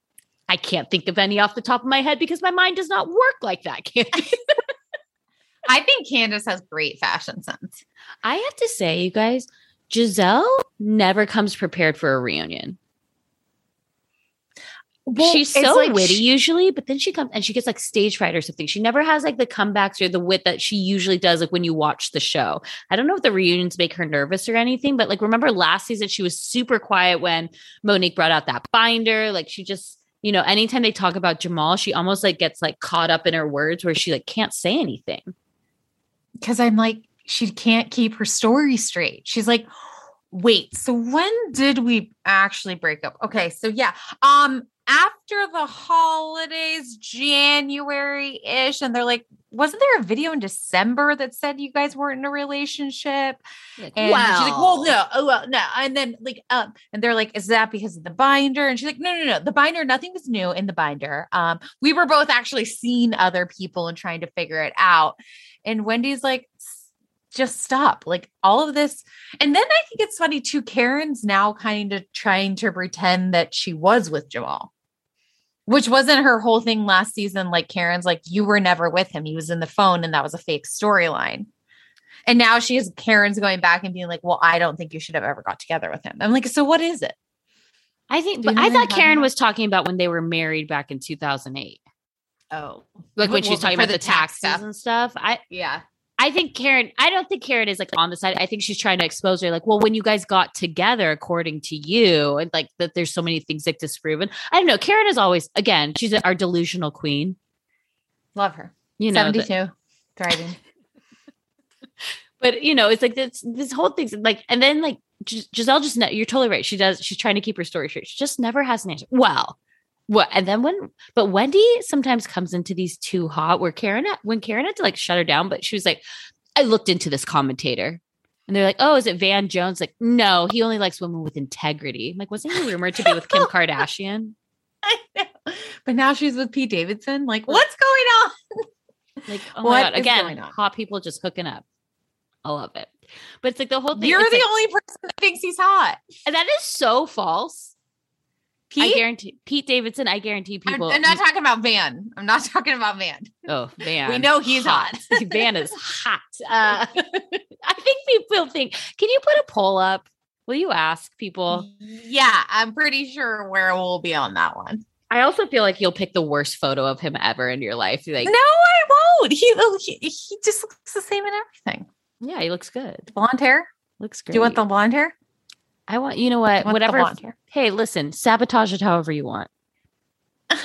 I can't think of any off the top of my head because my mind does not work like that, Candiace. I think Candiace has great fashion sense. I have to say, you guys, Gizelle never comes prepared for a reunion. Well, she's so like witty she- usually, but then she comes and she gets like stage fright or something. She never has like the comebacks or the wit that she usually does, like when you watch the show. I don't know if the reunions make her nervous or anything, but like remember last season, she was super quiet when Monique brought out that binder. Like she just, you know, anytime they talk about Jamal, she almost like gets like caught up in her words where she like can't say anything. because I'm like, she can't keep her story straight. She's like, wait, so when did we actually break up? Okay, so yeah, um, after the holidays, January-ish, and they're like, wasn't there a video in December that said you guys weren't in a relationship? Like, And she's like, well, no, oh well, no. And then like um, and they're like, is that because of the binder? And she's like, no, no, no. The binder, nothing was new in the binder. Um, we were both actually seeing other people and trying to figure it out. And Wendy's like, "S- just stop. Like all of this. And then I think it's funny too. Karen's now kind of trying to pretend that she was with Jamal. Which wasn't her whole thing last season. Like Karen's like, you were never with him. He was in the phone, and that was a fake storyline. And now she is Karen's going back and being like, well, I don't think you should have ever got together with him. I'm like, so what is it? I think, you but know I thought Karen was talking about when they were married back in 2008. Oh, Like when Well, she was talking about the the, tax taxes stuff. and stuff. I, yeah. I think Karen, I don't think Karen is like on the side. I think she's trying to expose her, like, well, when you guys got together, according to you, and like that there's so many things like disproven. I don't know. Karen is always, again, she's our delusional queen. Love her. You know, that- 72, thriving. but you know, it's like this this whole thing's like, and then like Gis- Gizelle just, ne- you're totally right. She does, she's trying to keep her story straight. She just never has an answer. Well, what? And then when, but Wendy sometimes comes into these too hot where Karen, when Karen had to like shut her down, but she was like, I looked into this commentator. And they're like, oh, is it Van Jones? Like, no, he only likes women with integrity. I'm like, wasn't he rumored to be with Kim Kardashian? I know. But now she's with Pete Davidson. Like, what's going on? Like, oh What my God. Again, hot people just hooking up. I love it. But it's like the whole thing. You're the like- only person that thinks he's hot. and that is so false. I Pete? guarantee Pete Davidson. I guarantee I'm, people. I'm not talking about Van. I'm not talking about Van. oh, Van. We know he's hot. Van is hot. Uh, I think people think. Can you put a poll up? Will you ask people? Yeah, I'm pretty sure where we'll be on that one. I also feel like you'll pick the worst photo of him ever in your life. Like, no, I won't. He, he he just looks the same in everything. yeah, he looks good. Blonde hair. Looks great. Do you want the blonde hair? I want. You know what? You want the Whatever. Hey, listen. Sabotage it however you want.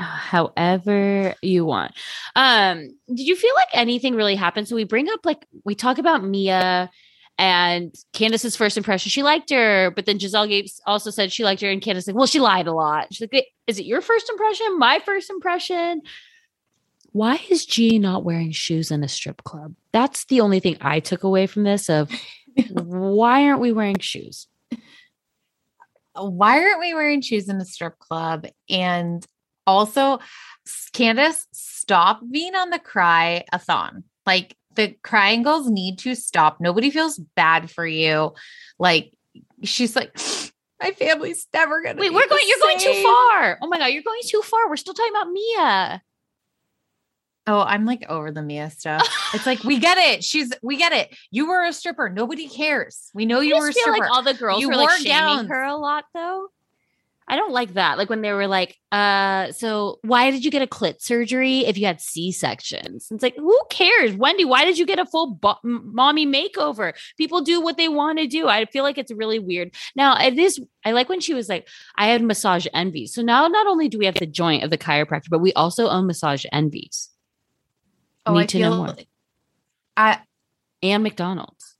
however you want. Um, did you feel like anything really happened? So we bring up like we talk about Mia and Candiace's first impression. She liked her, but then Gizelle Gates also said she liked her, and Candiace like, well, she lied a lot. She's like, is it your first impression? My first impression? Why is G not wearing shoes in a strip club? That's the only thing I took away from this of why aren't we wearing shoes? Why aren't we wearing shoes in the strip club? And also, Candiace, stop being on the cry a thon. Like the crying girls need to stop. Nobody feels bad for you. Like she's like, my family's never gonna. Wait, be we're going. You're going too far. Oh my god, you're going too far. We're still talking about Mia. Oh, I'm like over the Mia stuff. It's like we get it. She's we get it. You were a stripper. Nobody cares. We know I you were a feel stripper. like all the girls You were like shaming her a lot, though. I don't like that. Like when they were like, uh, so why did you get a clit surgery if you had C sections? It's like, who cares? Wendy, why did you get a full bo- mommy makeover? People do what they want to do. I feel like it's really weird. Now, it is, I like when she was like, I had massage envy. So now not only do we have the joint of the chiropractor, but we also own massage envies oh, need I to know more. like- I and McDonald's.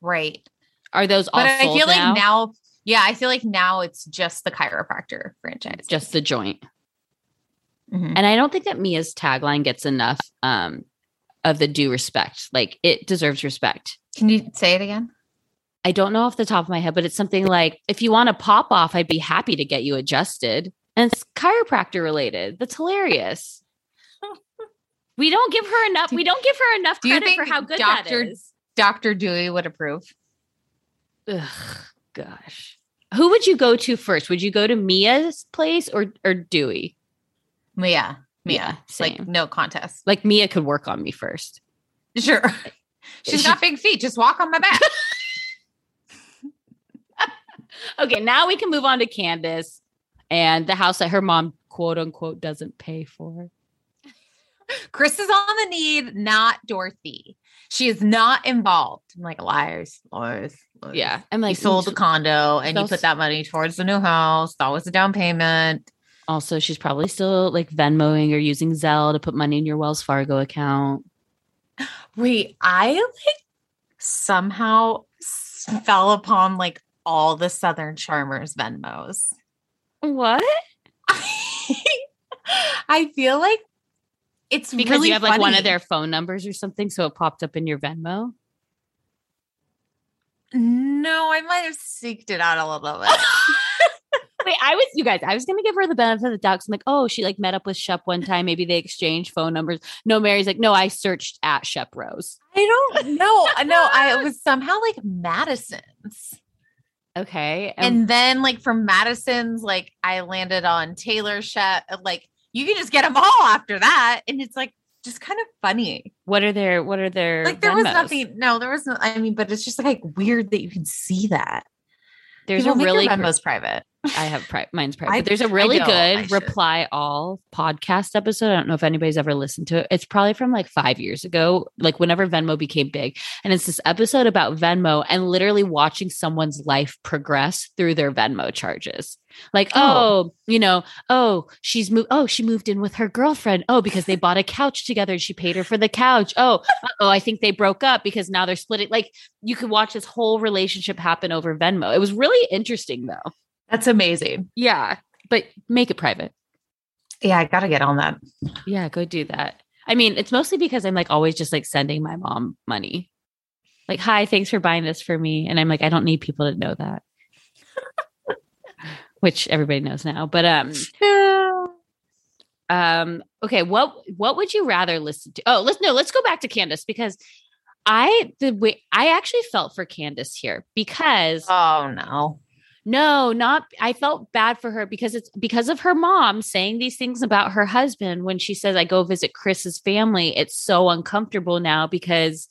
right. Are those all But I feel now? like now, yeah, I feel like now it's just the chiropractor franchise. just the joint. Mhm. And I don't think that Mia's tagline gets enough um, of the due respect. Like it deserves respect. Can you say it again? I don't know off the top of my head, but it's something like if you want to pop off, I'd be happy to get you adjusted. And it's chiropractor related. That's hilarious. We don't give her enough. We don't give her enough credit for how good Dr. that is. Dr. Dewey would approve. Ugh, gosh. Who would you go to first? Would you go to Mia's place or or Dewey? Mia. Mia. Yeah, like same. no contest. Like Mia could work on me first. Sure. She's She- got big feet. Just walk on my back. Okay, now we can move on to Candiace. and the house that her mom quote unquote doesn't pay for. Chris is on the need, not Dorothy. She is not involved. I'm like liars, liars. liars. Yeah, I'm You like sold the condo and you put that money towards the new house. That was the down payment. Also, she's probably still like Venmoing or using Zelle to put money in your Wells Fargo account. Wait, I like somehow fell upon like all the Southern Charmers Venmos. What? I feel like it's Because really you have like one of their phone numbers or something, so it popped up in your Venmo. No, I might have seeked it out a little bit. Wait, I was you guys. I was gonna give her the benefit of the doubt. I'm like, oh, she like met up with Shep one time. Maybe they exchanged phone numbers. No, Mary's like, no, I searched at Shep Rose. I don't know. No, I it was somehow like Madison's. Okay, and, And then like from Madison's, like I landed on Taylor Shep. Like you can just get them all after that. And it's like just kind of funny. what are their what are their Like there was nothing. No, there was no, I mean, but it's just like weird that you can see that. There's People a really Venmo's private. I have pri- mine's private. I- but there's a really. Good reply all podcast episode. I don't know if anybody's ever listened to it. It's probably from like five years ago, like whenever Venmo became big. And it's this episode about Venmo and literally watching someone's life progress through their Venmo charges. Like, oh, Oh. you know, oh, she's moved. Oh, she moved in with her girlfriend. Oh, because they bought a couch together and she paid her for the couch. Oh, oh, I think they broke up because now they're splitting. Like, you could watch this whole relationship happen over Venmo. It was really interesting, though. That's amazing. Yeah, but make it private. Yeah, I gotta get on that. Yeah, go do that. I mean, it's mostly because I'm like always just like sending my mom money. Like, hi, thanks for buying this for me. And I'm like, I don't need people to know that. Which everybody knows now. But um um okay, what what would you rather listen to? Oh, let's no, let's go back to Candiace because I the way I actually felt for Candiace here because Oh no. No, not I felt bad for her because it's because of her mom saying these things about her husband when she says I go visit Chris's family. It's so uncomfortable now because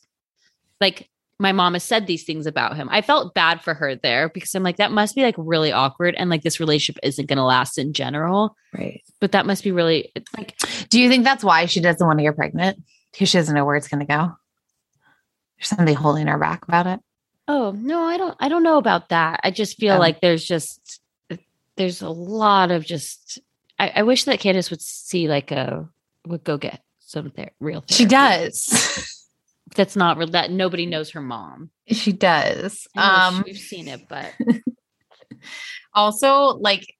like my mom has said these things about him. I felt bad for her there because I'm like that must be like really awkward and like this relationship isn't going to last in general. Right. But that must be really it's like Do you think that's why she doesn't want to get pregnant? Because she doesn't know where it's gonna go. There's something holding her back about it. Oh, no, I don't I don't know about that. I just feel Oh. like there's just there's a lot of just I, I wish that Candiace would see like a would go get some ther- real therapy. She does. That's not real that nobody knows her mom. she does. Um we've seen it, but also like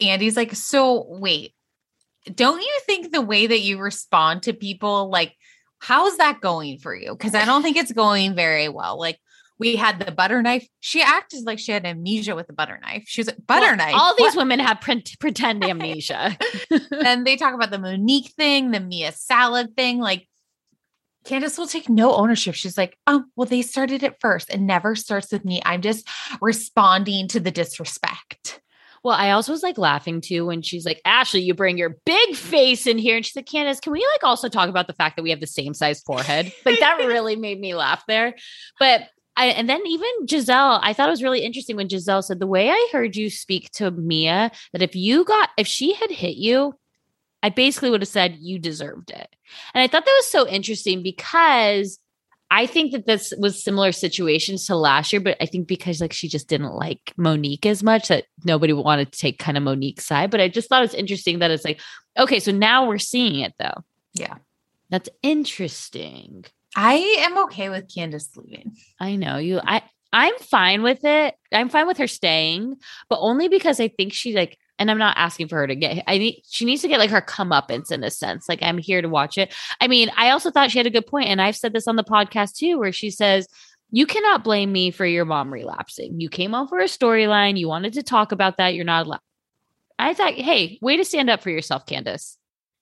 Andy's like, so wait, don't you think the way that you respond to people, like, how's that going for you? Because I don't think it's going very well. Like, we had the butter knife. She acted like she had amnesia with the butter knife. She was like, butter Well, knife. All these What?" women have pre- pretend amnesia. and they talk about the Monique thing, the Mia salad thing. Like, Candiace will take no ownership. She's like, oh, well, they started it first. It never starts with me. I'm just responding to the disrespect. Well, I also was like laughing too when she's like, Ashley, you bring your big face in here. And she's like, Candiace, can we like also talk about the fact that we have the same size forehead? Like that really made me laugh there. But I, and then even Gizelle, I thought it was really interesting when Gizelle said, the way I heard you speak to Mia, that if you got, if she had hit you, I basically would have said you deserved it. And I thought that was so interesting because I think that this was similar situations to last year, but I think because like she just didn't like Monique as much that nobody wanted to take kind of Monique's side. But I just thought it's interesting that it's like, okay, so now we're seeing it though. Yeah. That's interesting. I am okay with Candiace leaving. I know you. I I'm fine with it. I'm fine with her staying, but only because I think she like. And I'm not asking for her to get. I need. She needs to get like her comeuppance in a sense. Like I'm here to watch it. I mean, I also thought she had a good point, and I've said this on the podcast too, where she says. You cannot blame me for your mom relapsing. You came on for a storyline. You wanted to talk about that. You're not allowed. I thought, hey, way to stand up for yourself, Candiace.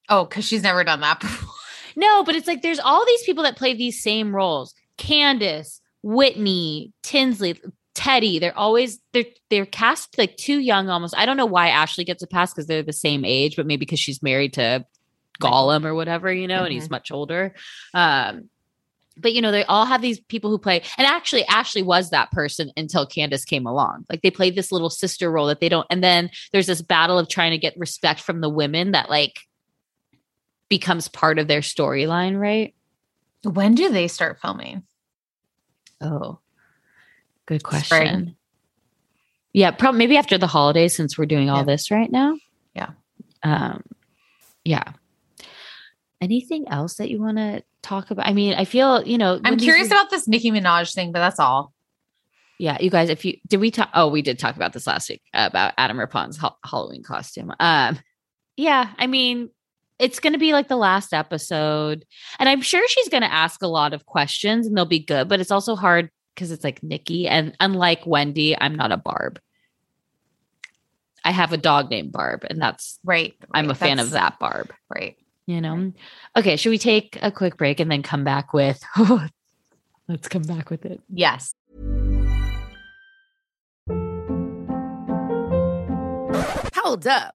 Oh, because she's never done that before. No, but it's like there's all these people that play these same roles. Candiace, Whitney, Tinsley, Teddi. They're always they're they're cast like too young almost. I don't know why Ashley gets a pass because they're the same age, but maybe because she's married to Gollum or whatever, you know, and he's much older. Um but you know, they all have these people who play, and actually, Ashley was that person until Candiace came along. Like they played this little sister role that they don't, and then there's this battle of trying to get respect from the women that like becomes part of their storyline, right? When do they start filming? Oh, good question. Spring. Yeah, probably maybe after the holidays since we're doing all Yeah. this right now. Yeah. Um, yeah. Anything else that you want to talk about? I mean, I feel you know. I'm curious re- about this Nicki Minaj thing, but that's all. Yeah, you guys, if you did we talk? Oh, we did talk about this last week about Adam Rippon's ha- Halloween costume. Um, yeah, I mean, it's going to be like the last episode, and I'm sure she's going to ask a lot of questions, and they'll be good. But it's also hard because it's like Nicki, and unlike Wendy, I'm not a Barb. I have a dog named Barb, and that's Right. I'm a right, fan of that Barb. Right. You know. Okay, should we take a quick break and then come back with? Let's come back with it. Yes. Hold up.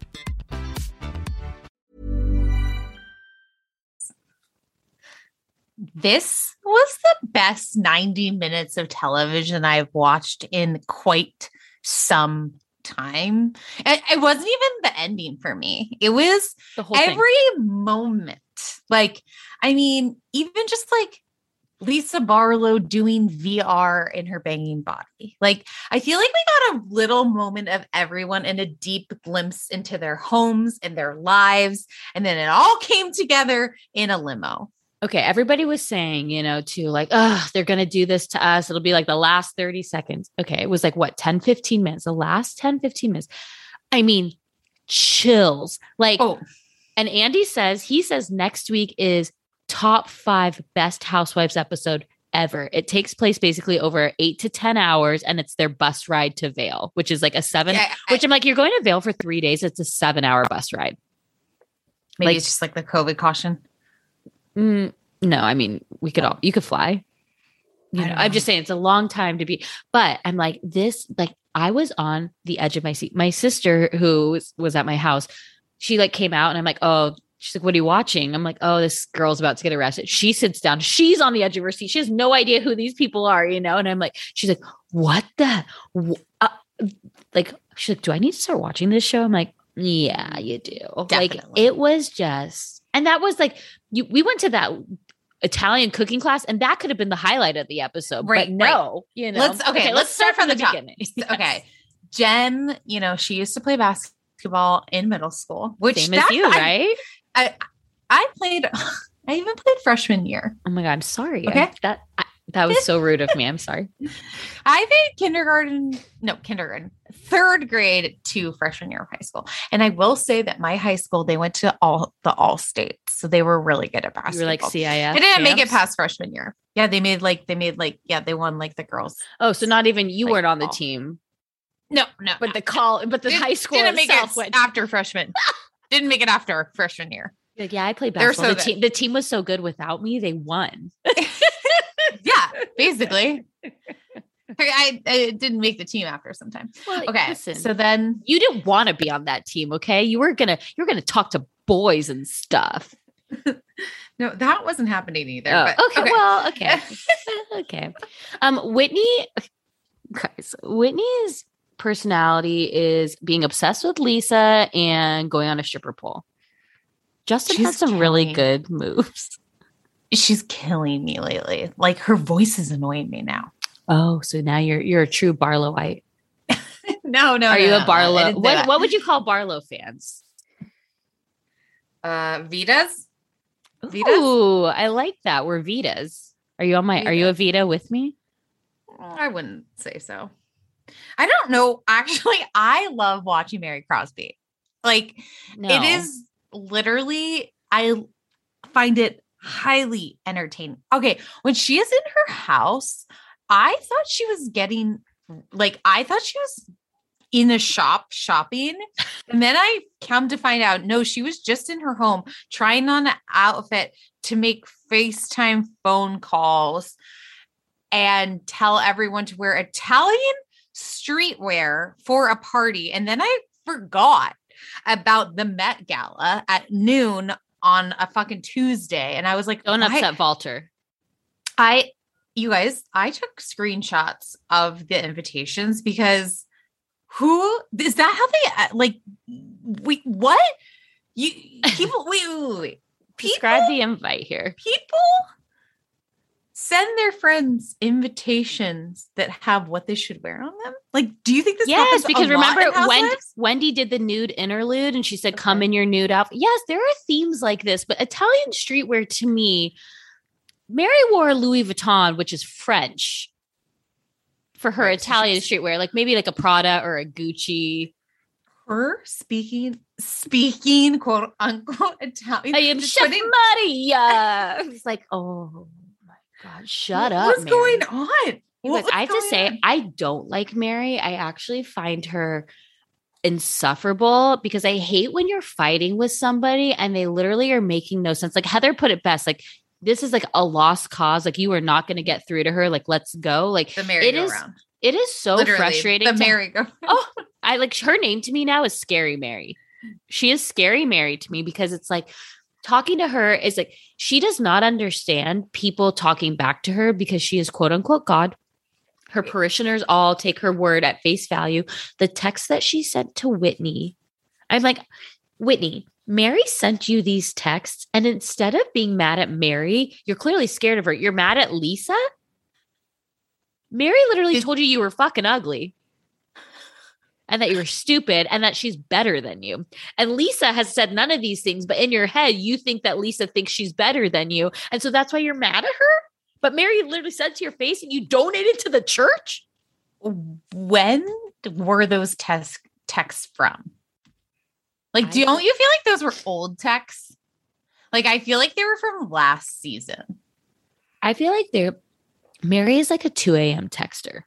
This was the best 90 minutes of television I've watched in quite some time. It, it wasn't even the ending for me. It was The whole thing. every moment. Like, I mean, even just like Lisa Barlow doing VR in her banging body. Like, I feel like we got a little moment of everyone and a deep glimpse into their homes and their lives. And then it all came together in a limo. Okay, everybody was saying, you know, to like, oh, they're going to do this to us. It'll be like the last 30 seconds. Okay. It was like what, 10, 15 minutes, the last 10, 15 minutes. I mean, chills. Like, Oh, and Andy says, he says next week is top five best housewives episode ever. It takes place basically over eight to 10 hours and it's their bus ride to Vail, which is like a seven, Yeah, I- which I'm like, you're going to Vail for three days. It's a seven hour bus ride. maybe like- it's just like the COVID caution. Mm, no, I mean, we could all, you could fly. You know, know, I'm just saying it's a long time to be, but I'm like, this, like, I was on the edge of my seat. My sister, who was, was at my house, she like came out and I'm like, oh, she's like, what are you watching? I'm like, oh, this girl's about to get arrested. She sits down. She's on the edge of her seat. She has no idea who these people are, you know? And I'm like, she's like, what the, uh, like, she's like, do I need to start watching this show? I'm like, yeah, you do. Like, it was just, and that was like, you, we went to that Italian cooking class, and that could have been the highlight of the episode. Right, but no, you know. Let's- okay, let's start from the top. beginning. Okay. Jen, you know, she used to play basketball in middle school, which Same as you, I- right? I, I played, I even played freshman year. Oh my god, I'm sorry. Okay. I- that I, that was so rude of me. I'm sorry. I played kindergarten, no, kindergarten, third grade to freshman year of high school. And I will say that my high school, they went to all the all states. So they were really good at basketball. You were like CIF. They didn't make it past freshman year. Yeah, they made like, they made like, yeah, they won like the girls. Oh, so not even you Like, weren't on the all- team, No, no. but the call, but the Didn't- high school didn't make itself it went. after freshman. didn't make it after freshman year. Like, yeah, I played basketball. so the team, the team was so good without me, they won. Yeah, basically. I, I didn't make the team after some time. Well, Okay. listen. So then you didn't want to be on that team, okay? You were gonna, you were gonna talk to boys and stuff. no, that wasn't happening either. Oh, but- okay, Well, okay. okay. Um, Whitney, guys, Whitney's personality is being obsessed with Lisa and going on a stripper pole. Justin She's has some really good moves. she's killing me lately. Like her voice is annoying me now. Oh, so now you're you're a true Barlowite. no, no. Are no, you a Barlow? didn't what what would you call Barlow fans? Uh, Vitas? Vitas? Ooh, I like that. We're Vitas. Are you on my? Are you a Vita with me? I wouldn't say so. I don't know. Actually, I love watching Mary Cosby. Like No. it is literally, I find it highly entertaining. Okay, when she is in her house, I thought she was getting like I thought she was in a shop shopping. And then I come to find out, no, she was just in her home trying on an outfit to make FaceTime phone calls and tell everyone to wear Italian streetwear for a party. And then I forgot about the Met Gala at noon on a fucking Tuesday. And I was like, Don't upset Walter. I, you guys, I took screenshots of the invitations because who is that how they uh, like, we, what? You people, wait, wait, wait, wait. Describe the invite here. people send their friends invitations that have what they should wear on them? Like, do you think this Yes, because remember in Wendy, Wendy did the nude interlude and she said, Come in your nude outfit. Yes, there are themes like this, but Italian streetwear to me, Mary wore Louis Vuitton, which is French for her Right, Italian streetwear, like maybe like a Prada or a Gucci. her speaking, speaking quote unquote Italian. I am Chef putting- Maria. It's like, oh my God, shut what up. What's Mary. going on? What I have to say, on? I don't like Mary. I actually find her insufferable because I hate when you're fighting with somebody and they literally are making no sense. Like Heather put it best, like this is like a lost cause. Like you are not going to get through to her. Like let's go. Like the it is. It is so Literally, frustrating. The to- merry-go. oh, I like her name to me now is Scary Mary. She is Scary Mary to me because it's like talking to her is like she does not understand people talking back to her because she is quote unquote God. Her parishioners all take her word at face value. The text that she sent to Whitney, I'm like, Whitney, Mary sent you these texts, and instead of being mad at Mary, you're clearly scared of her. You're mad at Lisa. Mary literally Did- told you you were fucking ugly and that you were stupid and that she's better than you. And Lisa has said none of these things, but in your head, you think that Lisa thinks she's better than you. And so that's why you're mad at her. But Mary literally said to your face, and you donated to the church. when were those text texts from? Like, I do don't- you feel like those were old texts? Like, I feel like they were from last season. I feel like they're Mary is like a 2 a.m. texter.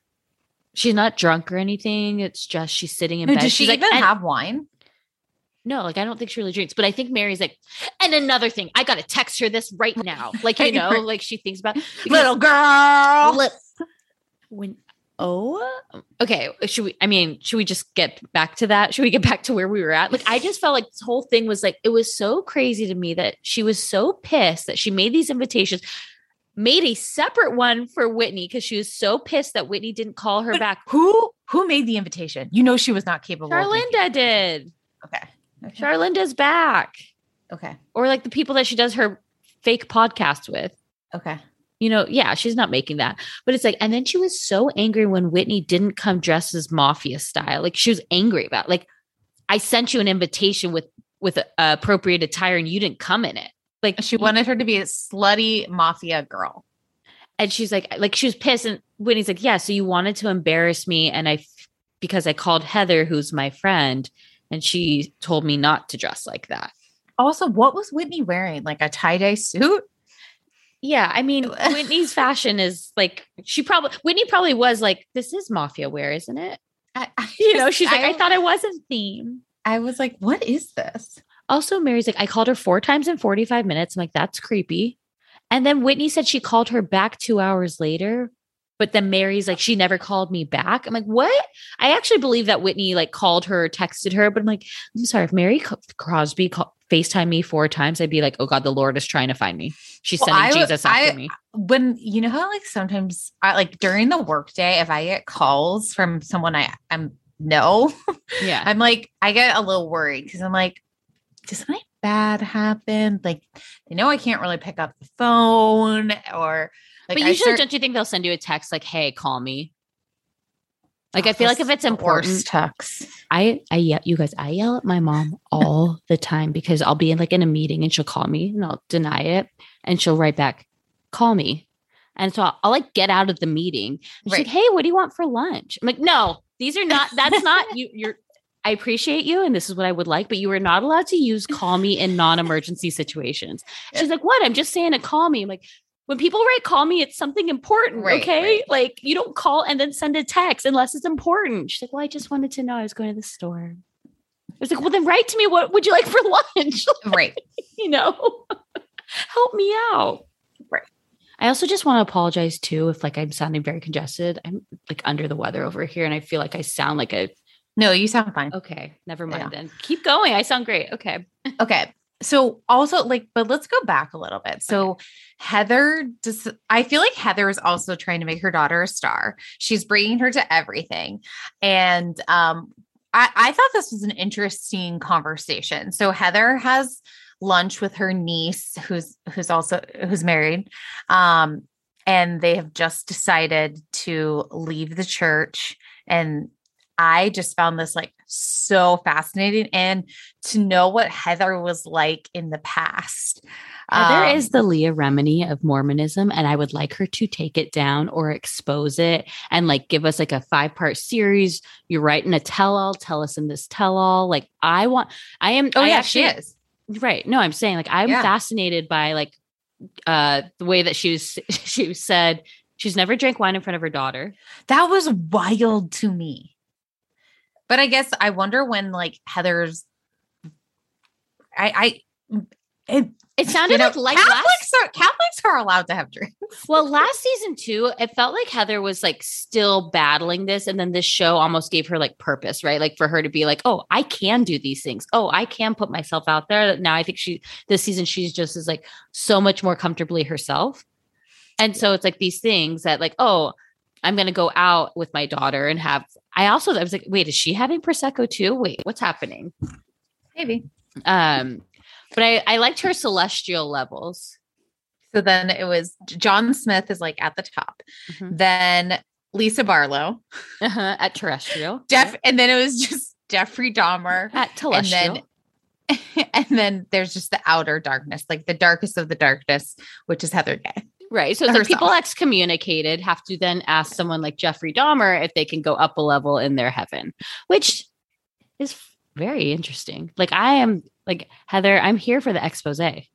She's not drunk or anything. It's just she's sitting in No, bed. does she She's like, even "And- have wine? No, like I don't think she really drinks, but I think Mary's like, and another thing, I gotta text her this right now. Like, you know, like she thinks about Little girl. When oh okay should we i mean should we just get back to that should we get back to where we were at like i just felt like this whole thing was like it was so crazy to me that she was so pissed that she made these invitations made a separate one for whitney because she was so pissed that whitney didn't call her But back Who who made the invitation? You know she was not capable. of making- charlinda did Okay. okay. charlinda's back Okay. or like the people that she does her fake podcast with Okay. You know, yeah, she's not making that. But it's like, and then she was so angry when Whitney didn't come dressed as mafia style. Like she was angry about like, I sent you an invitation with with uh, appropriate attire and you didn't come in it. Like She wanted her to be a slutty mafia girl. and she's like, like she was pissed. And Whitney's like, yeah, so you wanted to embarrass me, and I, because I called Heather, who's my friend, and she told me not to dress like that. Also, what was Whitney wearing? Like a tie-dye suit? Yeah, I mean, Whitney's fashion is like she probably Whitney probably was like, this is mafia wear, isn't it? I, I You know, she's like, I, thought it wasn't theme. I was like, what is this? Also, Mary's like, I called her four times in 45 minutes. I'm like, that's creepy. And then Whitney said she called her back two hours later. But then Mary's like, she never called me back. I'm like, what? I actually believe that Whitney like called her, or texted her. But I'm like, I'm sorry. If Mary Cosby call- FaceTime me four times, I'd be like, oh God, the Lord is trying to find me. She's Well, sending I Jesus after I- me. When you know how like sometimes I like during the workday, if I get calls from someone I I'm no, Yeah. I'm like, I get a little worried because I'm like, does something bad happen? Like, they know I can't really pick up the phone or like but usually, start- don't you think they'll send you a text like, hey, call me? Like, I feel like if it's important, texts. I I yell, you guys, I yell at my mom all the time because I'll be in like in a meeting and she'll call me and I'll deny it and she'll write back, call me. And so I'll, I'll like get out of the meeting. She's Right. like, hey, what do you want for lunch? I'm like, no, these are not, that's not you. You're, I appreciate you and this is what I would like, but you are not allowed to use call me in non emergency situations. She's like, what? I'm just saying to call me. I'm like, When people write call me, it's something important. Right, okay. right. Like you don't call and then send a text unless it's important. She's like, Well, I just wanted to know I was going to the store. I was like, Well, then write to me. What would you like for lunch? Right. you know, help me out. Right. I also just want to apologize too if like I'm sounding very congested. I'm like under the weather over here and I feel like I sound like a No, you sound fine. okay, never mind Yeah. then. Keep going. I sound great. Okay. Okay. So also like, but let's go back a little bit. So Heather just I feel like Heather is also trying to make her daughter a star. She's bringing her to everything. And um I, I thought this was an interesting conversation. So Heather has lunch with her niece who's who's also who's married. Um and they have just decided to leave the church and I just found this like so fascinating and to know what Heather was like in the past. Heather Um, is the Leah Remini of Mormonism, and I would like her to take it down or expose it and like give us like a five part series. You're writing a tell all, tell us in this tell all. Like, I want, I am, Oh I yeah, actually- she is. Right. No, I'm saying like I'm Yeah. fascinated by like uh the way that she was she said she's never drank wine in front of her daughter. That was wild to me. But I guess I wonder when like Heather's I I it, It sounded you know, like like Catholics last are Catholics are allowed to have drinks. well last season too, it felt like Heather was like still battling this and then this show almost gave her like purpose, right? Like for her to be like, "Oh, I can do these things. Oh, I can put myself out there." Now I think she this season she's just is like so much more comfortably herself. And so it's like these things that like, "Oh, I'm going to go out with my daughter and have I also I was like, "Wait, is she having prosecco too? Wait, what's happening?" Maybe. Um but I I liked her celestial levels. So then it was John Smith is like at the top. Mhm. Then Lisa Barlow, Uh-huh, at terrestrial. Jeff, and then it was just Jeffrey Dahmer. At And then and then there's just the outer darkness, like the darkest of the darkness, which is Heather Gay. Right. So like people excommunicated have to then ask someone like Jeffrey Dahmer if they can go up a level in their heaven, which is very interesting. Like I am like Heather, I'm here for the expose. I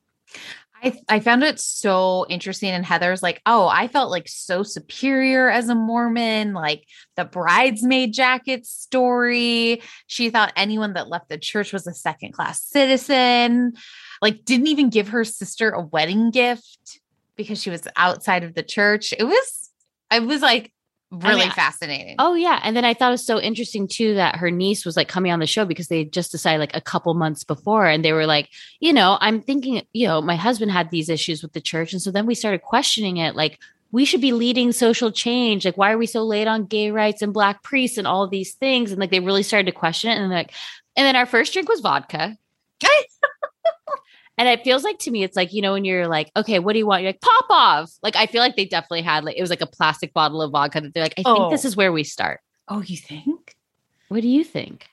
I found it so interesting. And Heather's like, oh, I felt like so superior as a Mormon, like the bridesmaid jacket story. She thought anyone that left the church was a second class citizen, like, didn't even give her sister a wedding gift because she was outside of the church. It was, it was like really mean, fascinating. Oh yeah. And then I thought it was so interesting too that her niece was like coming on the show because they had just decided like a couple months before and they were like, you know, I'm thinking, you know, my husband had these issues with the church. And so then we started questioning it like we should be leading social change. Like, why are we so late on gay rights and black priests and all these things? And like they really started to question it. And like, and then our first drink was vodka. And it feels like to me, it's like, you know, when you're like, okay, what do you want? You're like, pop off. Like, I feel like they definitely had like, it was like a plastic bottle of vodka that they're like, I think this Oh. is where we start. oh, you think? What do you think?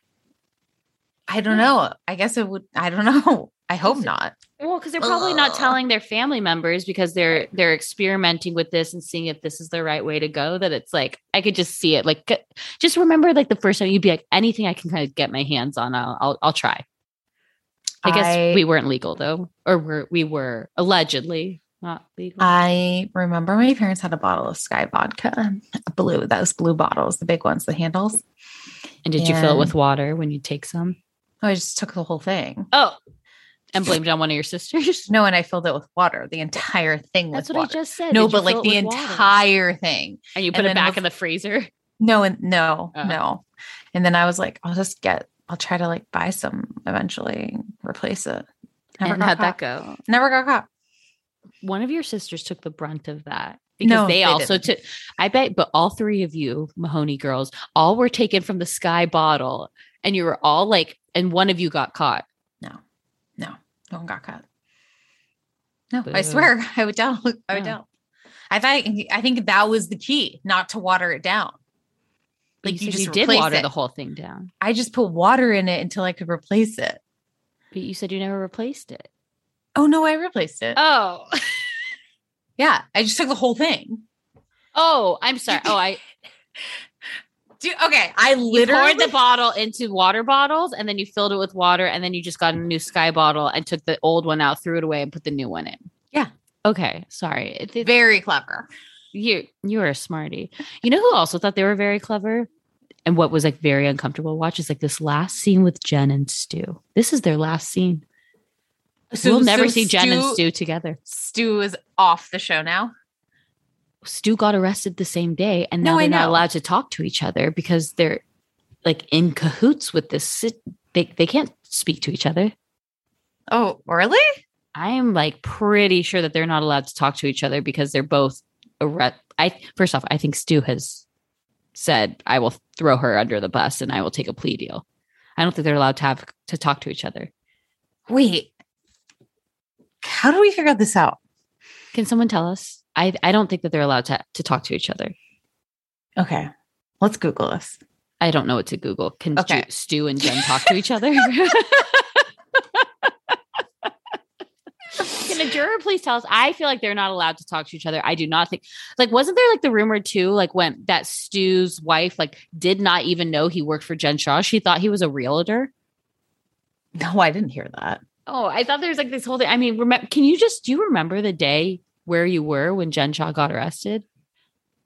I don't know. I guess it would, I don't know. I hope not. Well, because they're probably not telling their family members because they're they're experimenting with this and seeing if this is the right way to go. That it's like I could just see it. Like, just remember, like the first time you'd be like, anything I can kind of get my hands on, I'll I'll, I'll try. I guess I- we weren't legal though, or we're, we were allegedly not legal. I remember my parents had a bottle of Skyy vodka, blue, those blue bottles, the big ones, the handles. and did you fill it with water when you take some? I just took the whole thing. Oh, and blamed it on one of your sisters. No, and I filled it with water, the entire thing That's what water. I just said. no, Did but like the with water? entire thing. and you and put it back with- in the freezer. No, and no, Oh. no. And then I was like, I'll just get, I'll try to like buy some eventually, replace it. Never and how'd that go? Never got caught. one of your sisters took the brunt of that because No, they, they also didn't. took i bet but all three of you mahoney girls all were taken from the sky bottle and you were all like and one of you got caught No, no, no one got caught. No, Boo. I swear, I would tell. I would Oh. tell. I think I think that was the key, not to water it down. Like you, you, just you did water it. the whole thing down I just put water in it until I could replace it. but you said you never replaced it Oh no, I replaced it. oh yeah, I just took the whole thing. oh i'm sorry oh i Dude, okay, I you literally poured the bottle into water bottles and then you filled it with water and then you just got a new sky bottle and took the old one out threw it away and put the new one in Yeah. Okay, sorry. It- it- Very clever. you you are a smarty. You know who also thought they were very clever? And what was like very uncomfortable to watch is like this last scene with Jen and Stu. This is their last scene. So, we'll never see Jen and Stu together. Stu is off the show now. Stu got arrested the same day, and now I they're not allowed to talk to each other because they're like in cahoots with this. sit- They they can't speak to each other. Oh, really? I'm like pretty sure that they're not allowed to talk to each other because they're both arre- I first off, I think Stu has said I will throw her under the bus and I will take a plea deal. I don't think they're allowed to have to talk to each other. Wait. How do we figure this out? Can someone tell us? I I don't think that they're allowed to to talk to each other. Okay. Let's Google this. I don't know what to Google. Can Okay. Stu, Stu and Jen talk to each other? Can a juror please tell us? I feel like they're not allowed to talk to each other. I do not think like wasn't there like the rumor too, like when that Stu's wife like did not even know he worked for Jen Shah. She thought he was a realtor. No, I didn't hear that. Oh, I thought there was like this whole thing. I mean, remember can you just do you remember the day where you were when Jen Shah got arrested?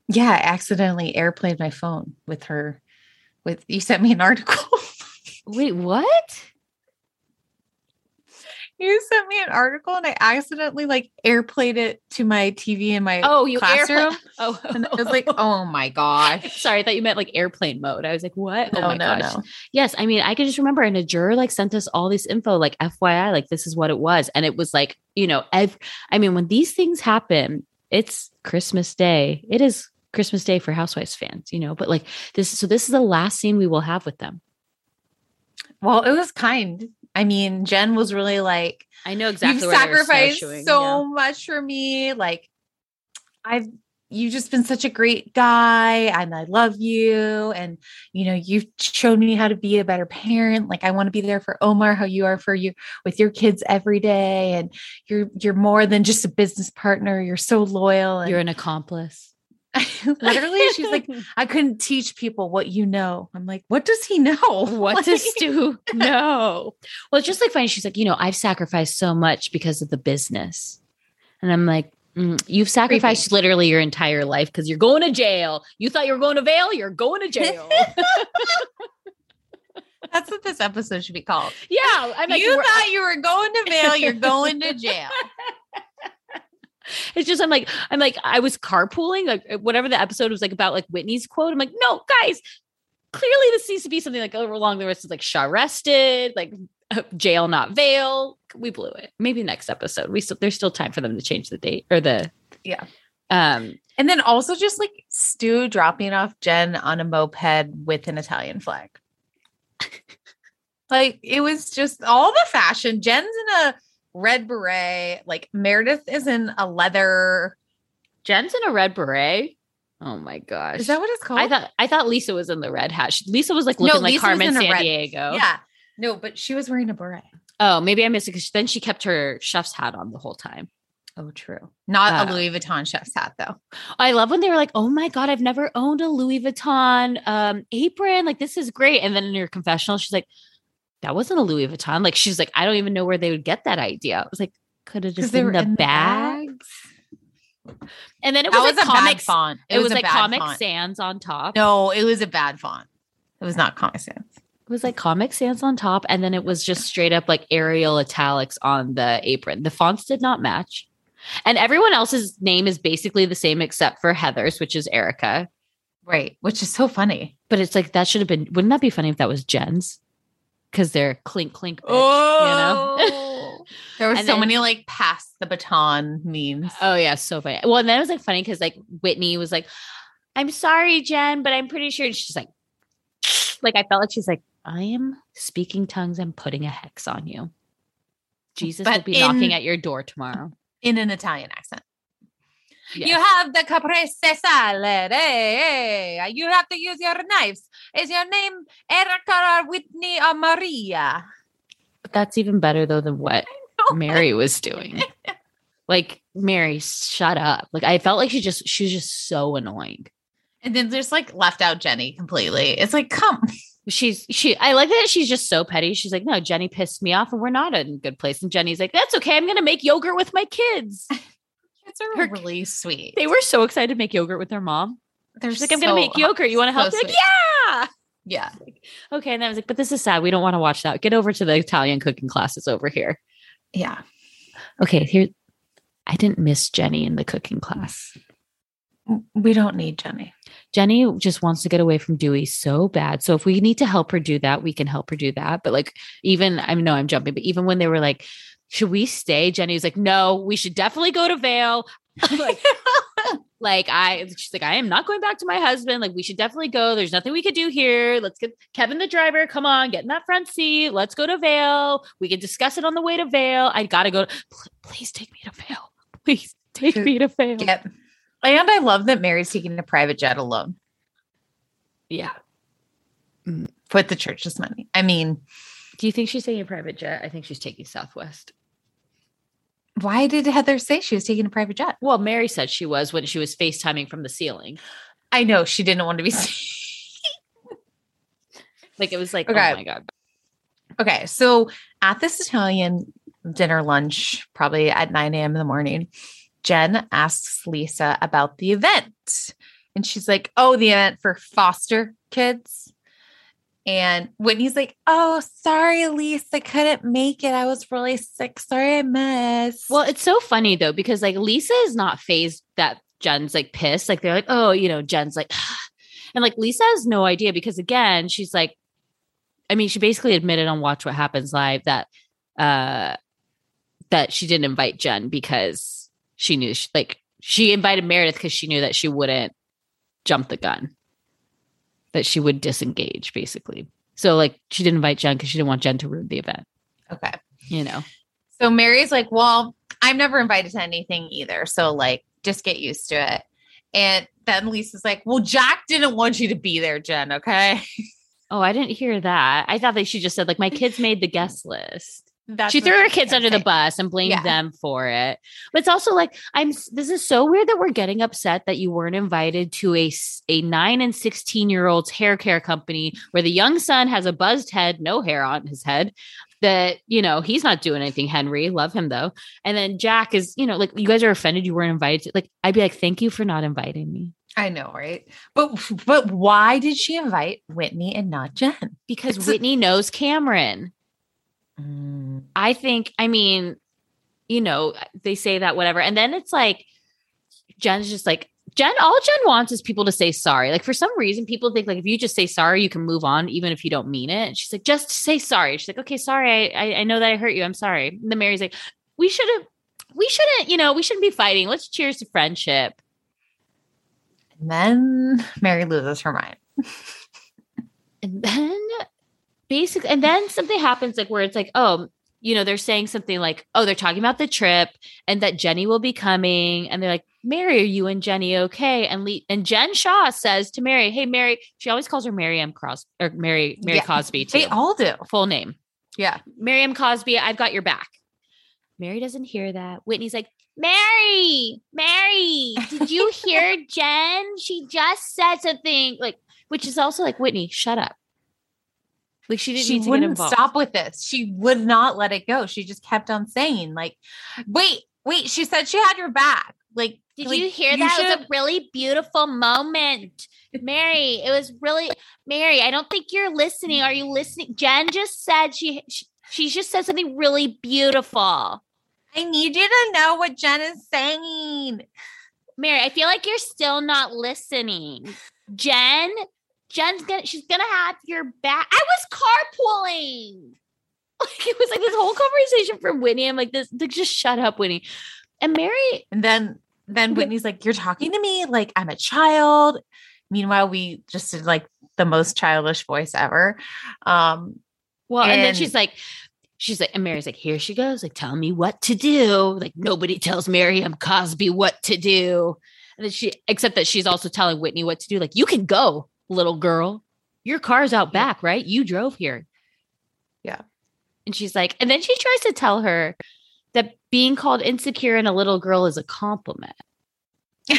Yeah, I accidentally airplaned my phone with her. With you sent me an article. Wait, what? You sent me an article and I accidentally like airplayed it to my TV in my Oh, you classroom. Oh, And I was like, oh my gosh. Sorry, I thought you meant like airplane mode. I was like, what? oh No, my no, gosh. no. Yes. I mean, I could just remember, and a juror like sent us all this info, like FYI, like this is what it was. And it was like, you know, ev- I mean, when these things happen, it's Christmas Day. It is Christmas Day for Housewives fans, you know, but like this, so this is the last scene we will have with them. Well, it was kind. I mean, Jen was really like, I know exactly. you've exactly where they were sacrificed so yeah. much for me. Like, I've you've just been such a great guy, and I love you. And you know, you've shown me how to be a better parent. Like, I want to be there for Omar, how you are for you with your kids every day. And you're you're more than just a business partner. You're so loyal. And You're an accomplice. literally, she's like, I couldn't teach people what you know. I'm like, what does he know? What Like- does Stu know? Well, it's just like funny. She's like, you know, I've sacrificed so much because of the business. And I'm like, mm, you've sacrificed literally your entire life because you're going to jail. You thought you were going to Vail, you're going to jail. That's what this episode should be called. yeah. I'm like, you thought you were going to Vail, you're going to jail. It's just, I'm like, I'm like, I was carpooling, like uh, whatever the episode was like about like Whitney's quote. I'm like, no, guys, clearly this needs to be something like over along the rest of like Shah arrested, like jail, not Vail. We blew it. Maybe next episode. We still there's still time for them to change the date or the Yeah. um And then also just like Stu dropping off Jen on a moped with an Italian flag. like it was just all the fashion. Jen's in a red beret. Like Meredith is in a leather. Jen's in a red beret. Oh my gosh. Is that what it's called? I thought I thought Lisa was in the red hat. She- Lisa was like No, looking like Lisa Carmen San red- Diego. Yeah. No, but she was wearing a beret. Oh, maybe I missed it because then she kept her chef's hat on the whole time. Oh, true. Not Uh, a Louis Vuitton chef's hat though. I love when they were like, "Oh my god, I've never owned a Louis Vuitton um, apron. Like this is great." And then in her confessional, she's like, "That wasn't a Louis Vuitton." Like she's like, "I don't even know where they would get that idea." I was like, "Could have 'Cause just they been the in the bags." And then it was, was like a bad Comic font. It, was, a like Comic font. Sans on top. No, it was a bad font. It was not Comic Sans. It was like Comic Sans on top, and then it was just straight up like Arial italics on the apron. The fonts did not match. And everyone else's name is basically the same except for Heather's, which is Erica. Right. Which is so funny. But it's like that should have been wouldn't that be funny if that was Jen's? Because they're clink clink bitch, Oh. you know? Oh. There was And so then- many like pass the baton memes. oh yeah, so funny. Well, and then it was like funny because like Whitney was like, I'm sorry, Jen, but I'm pretty sure and she's like, like I felt like she's like, I am speaking tongues and putting a hex on you. Jesus will But be knocking at your door tomorrow. in an Italian accent. Yes. You have the caprese salad. Hey, hey, you have to use your knives. Is your name Erica, or Whitney, or Maria? But that's even better though than what Mary was doing. like Mary, shut up. Like I felt like she just she was just so annoying. And then there's like left out Jenny completely. It's like, come. She's she I like that she's just so petty. She's like, no, Jenny pissed me off and we're not in a good place. And Jenny's like, that's okay. I'm gonna make yogurt with my kids. Kids are Her- really sweet. They were so excited to make yogurt with their mom. They're She's like, I'm gonna make yogurt. You want to help? so like, yeah. Yeah. Okay. And I was like, but this is sad. We don't want to watch that. Get over to the Italian cooking classes over here. Yeah. Okay. Here, I didn't miss Jenny in the cooking class. We don't need Jenny. Jenny just wants to get away from Dewey so bad. So if we need to help her do that, we can help her do that. But like, even I know I'm jumping, but even when they were like, should we stay? Jenny was like, no, we should definitely go to Vail. like, like I, she's like, I am not going back to my husband. Like, we should definitely go. There's nothing we could do here. Let's get Kevin, the driver. Come on, get in that front seat. Let's go to Vail. We can discuss it on the way to Vail. I gotta go. Pl- Please take me to Vail. Please take me to Vail. Yep. And I love that Mary's taking a private jet alone Yeah. Mm, with the church's money. I mean, Do you think she's taking a private jet? I think she's taking Southwest. Why did Heather say she was taking a private jet? Well, Mary said she was when she was FaceTiming from the ceiling. I know she didn't want to be seen. Like it was like, oh Okay. oh my God. Okay, so at this Italian dinner lunch, probably at 9 a.m. in the morning, Jen asks Lisa about the event. And she's like, Oh, the event for foster kids. And Whitney's like, Oh, sorry, Lisa, I couldn't make it. I was really sick. Sorry I missed. Well, it's so funny though, because like Lisa is not phased that Jen's like pissed. Like they're like, oh, you know, Jen's like, and like Lisa has no idea because again, she's like, I mean, she basically admitted on Watch What Happens Live that uh that she didn't invite Jen because she knew she, like she invited Meredith because she knew that she wouldn't jump the gun. That she would disengage, basically. So like she didn't invite Jen because she didn't want Jen to ruin the event, okay. you know. So Mary's like, Well, I'm never invited to anything either. So, like, just get used to it. And then Lisa's like, Well, Jack didn't want you to be there, Jen. Okay. Oh, I didn't hear that. I thought that she just said like my kids made the guest list. That's she threw her kids under the bus and blamed Yeah. them for it. But it's also like I'm. This is so weird that we're getting upset that you weren't invited to a a nine and sixteen year old's hair care company where the young son has a buzzed head, no hair on his head. That you know he's not doing anything. Henry, love him though. And then Jack is you know like you guys are offended you weren't invited. To, like I'd be like, thank you for not inviting me I know, right? But but why did she invite Whitney and not Jen? because It's a- Whitney knows Cameron. Mm, I think, I mean, you know, they say that, whatever. And then it's like, Jen's just like, Jen, all Jen wants is people to say sorry. Like for some reason, people think like if you just say sorry, you can move on, even if you don't mean it. And she's like, just say sorry. She's like, okay, sorry. I, I, I know that I hurt you. I'm sorry. And then Mary's like, we should have, we shouldn't, you know, we shouldn't be fighting. Let's cheers to friendship. And then Mary loses her mind. And then basically, and then something happens like where it's like, oh, you know, they're saying something like, oh, they're talking about the trip and that Jenny will be coming. And they're like, Mary, are you and Jenny okay? And Lee and Jen Shah says to Mary, Hey, Mary, she always calls her Mary M. Cross or Mary, Mary Yeah, Cosby too. They all do. full name. Yeah. Miriam Cosby, I've got your back. Mary doesn't hear that. Whitney's like, Mary, Mary, did you hear Jen? She just said something like, which is also like, Whitney, shut up. Like she didn't She need to wouldn't involved. stop with this. She would not let it go. She just kept on saying, like, wait, wait, she said she had your back. Like, Did like, you hear that? It was a really beautiful moment. Mary, it was really Mary. I don't think you're listening. Are you listening? Jen just said she, she she just said something really beautiful. I need you to know what Jen is saying. Mary, I feel like you're still not listening. Jen, Jen's gonna she's gonna have your back. I was carpooling. Like it was like this whole conversation from Whitney. I'm like, this like, just shut up, Whitney. And Mary, And then then Whitney's like, You're talking to me like I'm a child. Meanwhile, we just did like the most childish voice ever. Um, well, and, then she's like, she's like, and Mary's like, here she goes, like, tell me what to do. Like nobody tells Miriam Cosby what to do. And then she, except that she's also telling Whitney what to do. Like, you can go, little girl. Your car's out back, right? You drove here. Yeah. And she's like, and then she tries to tell her that being called insecure and a little girl is a compliment.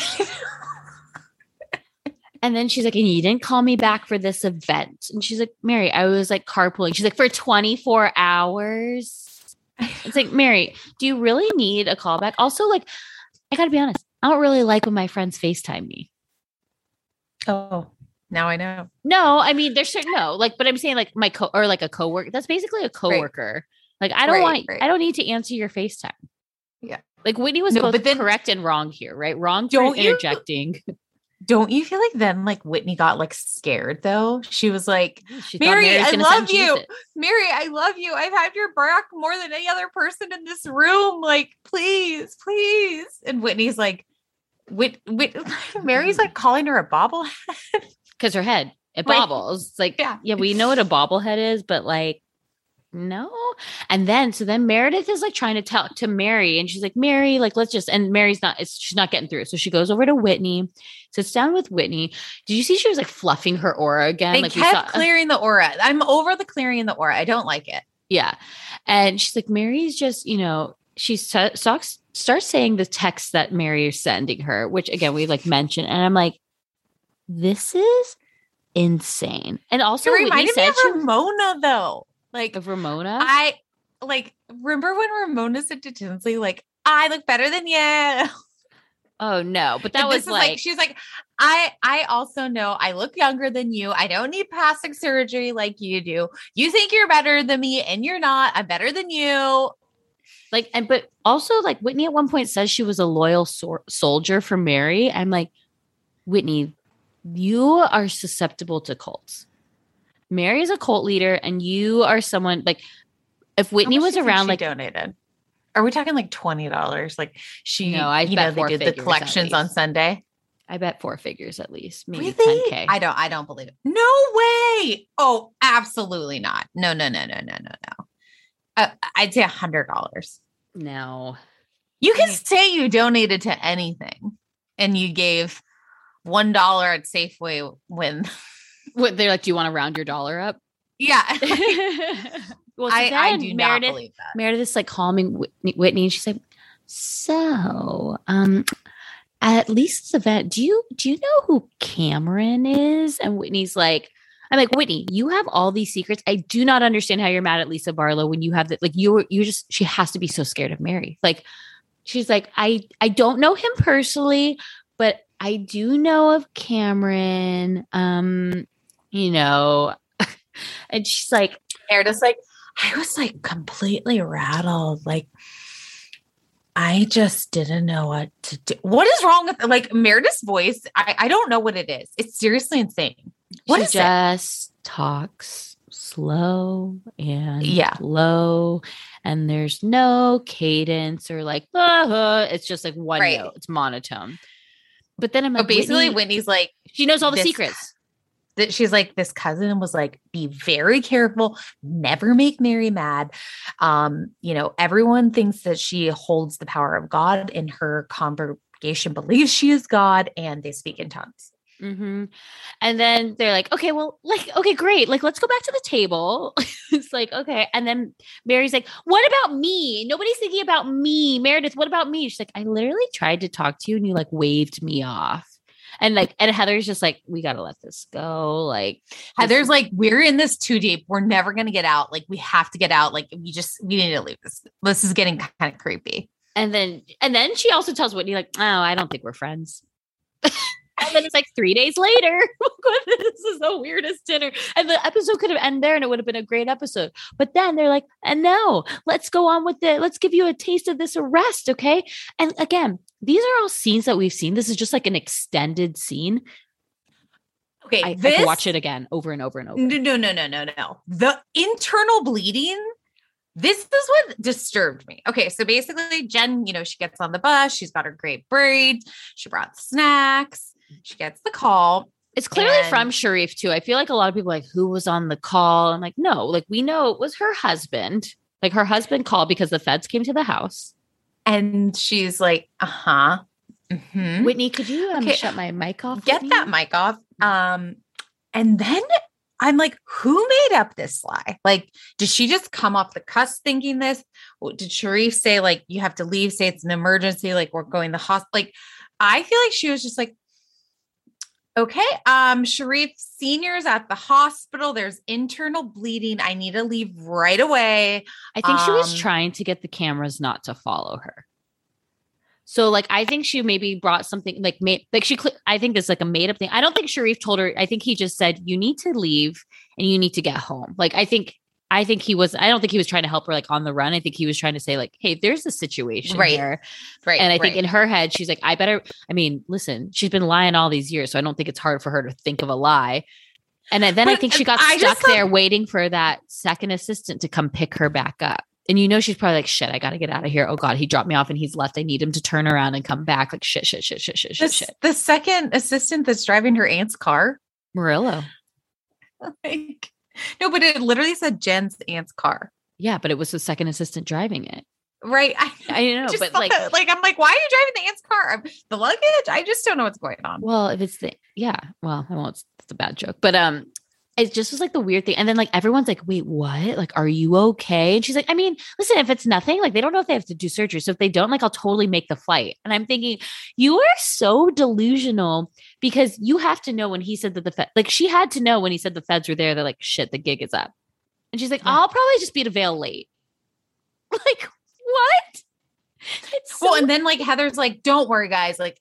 And then she's like, and you didn't call me back for this event. And she's like, Mary, I was like carpooling. She's like, for 24 hours. It's like, Mary, do you really need a callback? Also, like, I gotta be honest, I don't really like when my friends FaceTime me. Oh, now I know. No, I mean there's certain no, like, but I'm saying like my co or like a coworker. That's basically a coworker. Like I don't Right, want right. I don't need to answer your FaceTime. Yeah. Like Whitney was No, both but then- correct and wrong here, right? Wrong for Don't you- interjecting. Don't you feel like then like Whitney got like scared though? She was like, She Mary, Mary was I love you. Jesus. Mary, I love you. I've had your back more than any other person in this room. Like, please, please. And Whitney's like, Whit, Whit, Mary's like calling her a bobblehead. Because her head it Right. bobbles. It's like, Yeah. yeah. we know what a bobblehead is, but like, no. And then, so then Meredith is like trying to tell to Mary, and she's like, Mary, like, let's just. And Mary's not. It's she's not getting through. So she goes over to Whitney, sits down with Whitney. Did you see she was like fluffing her aura again? They like kept saw- uh, clearing the aura. I'm over the clearing the aura. I don't like it. Yeah. And she's like, Mary's just, you know, she starts starts saying the text that Mary is sending her, which again we like mentioned, and I'm like, this is insane. And also, it reminded me said of Ramona though. Like of Ramona. I like remember when Ramona said to Tinsley, like, I look better than you. oh no, but that And was is like, she's like, I I also know I look younger than you. I don't need plastic surgery like you do. You think you're better than me, and you're not. I'm better than you. like, and but also like Whitney at one point says she was a loyal soldier for Mary. I'm like, Whitney, you are susceptible to cults. Mary is a cult leader, and you are someone like. If Whitney was do you think around, like donated. Are we talking like twenty dollars? Like she, No, I you bet know, they four did the figures collections on. Sunday. I bet four figures at least, maybe Really? 10k. I don't. I don't believe it. No way. Oh, absolutely not. No, no, no, no, no, no, no. Uh, I'd say a hundred dollars. no, You can Okay. say you donated to anything, and you gave one dollar at Safeway when. what they're like, do you want to round your dollar up? Yeah, well, so I, I do not Meredith, believe that. Meredith's like calming Whitney, Whitney, and she's like, "So, um, at Lisa's event, do you do you know who Cameron is?" And Whitney's like, "I'm like Whitney, you have all these secrets. I do not understand how you're mad at Lisa Barlow when you have that. Like, you you just she has to be so scared of Mary. Like, she's like, I I don't know him personally, but I do know of Cameron. Um, you know." And she's like, Meredith's like, I was like completely rattled. Like, I just didn't know what to do. What is wrong with like Meredith's voice? I, I don't know what it is. It's seriously insane. What she is it? just talks slow and Yeah. low and there's no cadence or like "Ah," it's just like one Right. note it's monotone but then i'm like But basically, Whitney- Whitney's like, she knows all the this- secrets. That she's like this cousin was like be very careful never make mary mad. Um you know everyone thinks that she holds the power of god and her congregation believes she is god and they speak in tongues hmm and then they're like okay well like okay great like let's go back to the table. It's like okay. And then mary's like what about me? Nobody's thinking about me. Meredith what about me? She's like i literally tried to talk to you and you like waved me off. And like and heather's just like we gotta let this go like heather's like we're in this too deep. We're never gonna get out. Like we have to get out. Like we just we need to leave this. This is getting kind of creepy. And then and then she also tells whitney like oh i don't think we're friends and then it's like three days later oh this is the weirdest dinner and the episode could have ended there and it would have been a great episode but then they're like and no let's go on with it let's give you a taste of this arrest okay and again these are all scenes that we've seen this is just like an extended scene okay i, I this could watch it again over and over and over No, no, no, no, no, no. The internal bleeding. This is what disturbed me. Okay, so basically, Jen, you know, she gets on the bus. She's got her great braids. She brought snacks. She gets the call. It's clearly And- from Sharrieff too. I feel like a lot of people are like who was on the call. I'm like, no, like we know it was her husband. Like her husband called because the feds came to the house. And she's like, uh huh. hmm Whitney, could you um, Okay, shut my mic off? Get that mic off. Um, and then I'm like, who made up this lie? Like, did she just come off the cusp thinking this? Did Sharrieff say, like, you have to leave, say it's an emergency, like we're going to hospital? Like, I feel like she was just like, okay, um, Sharrieff senior's at the hospital. There's internal bleeding. I need to leave right away. I think she was um, trying to get the cameras not to follow her. So like I think she maybe brought something like made like she cl- I think is like a made up thing. I don't think Sharrieff told her. I think he just said you need to leave and you need to get home. Like I think I think he was I don't think he was trying to help her like on the run. I think he was trying to say like hey, there's a situation Right. here. Right. And I think right. in her head she's like I better I mean, listen, she's been lying all these years, so I don't think it's hard for her to think of a lie. And then I think she got I stuck there thought- waiting for that second assistant to come pick her back up. And you know she's probably like, shit, I gotta get out of here. Oh God, he dropped me off and he's left. I need him to turn around and come back. Like shit, shit, shit, shit, shit, shit, the, shit. the second assistant that's driving her aunt's car. Murillo. Like, no, but it literally said Jen's aunt's car. Yeah, but it was the second assistant driving it. Right. I, I know, just but like, that- like I'm like, why are you driving the aunt's car? The luggage? I just don't know what's going on. well, if it's the yeah, well, I won't. It's a bad joke, but um, it just was like the weird thing. And then like everyone's like, wait, what? Like, are you okay? And she's like, I mean, listen, if it's nothing, like they don't know if they have to do surgery. So if they don't, like, I'll totally make the flight. And I'm thinking, you are so delusional because you have to know when he said that the Fed, like she had to know when he said the feds were there, they're like, shit, the gig is up. And she's like, Yeah. I'll probably just be to Vail late. Like, what? It's so Well, and then like Heather's like, don't worry, guys. Like,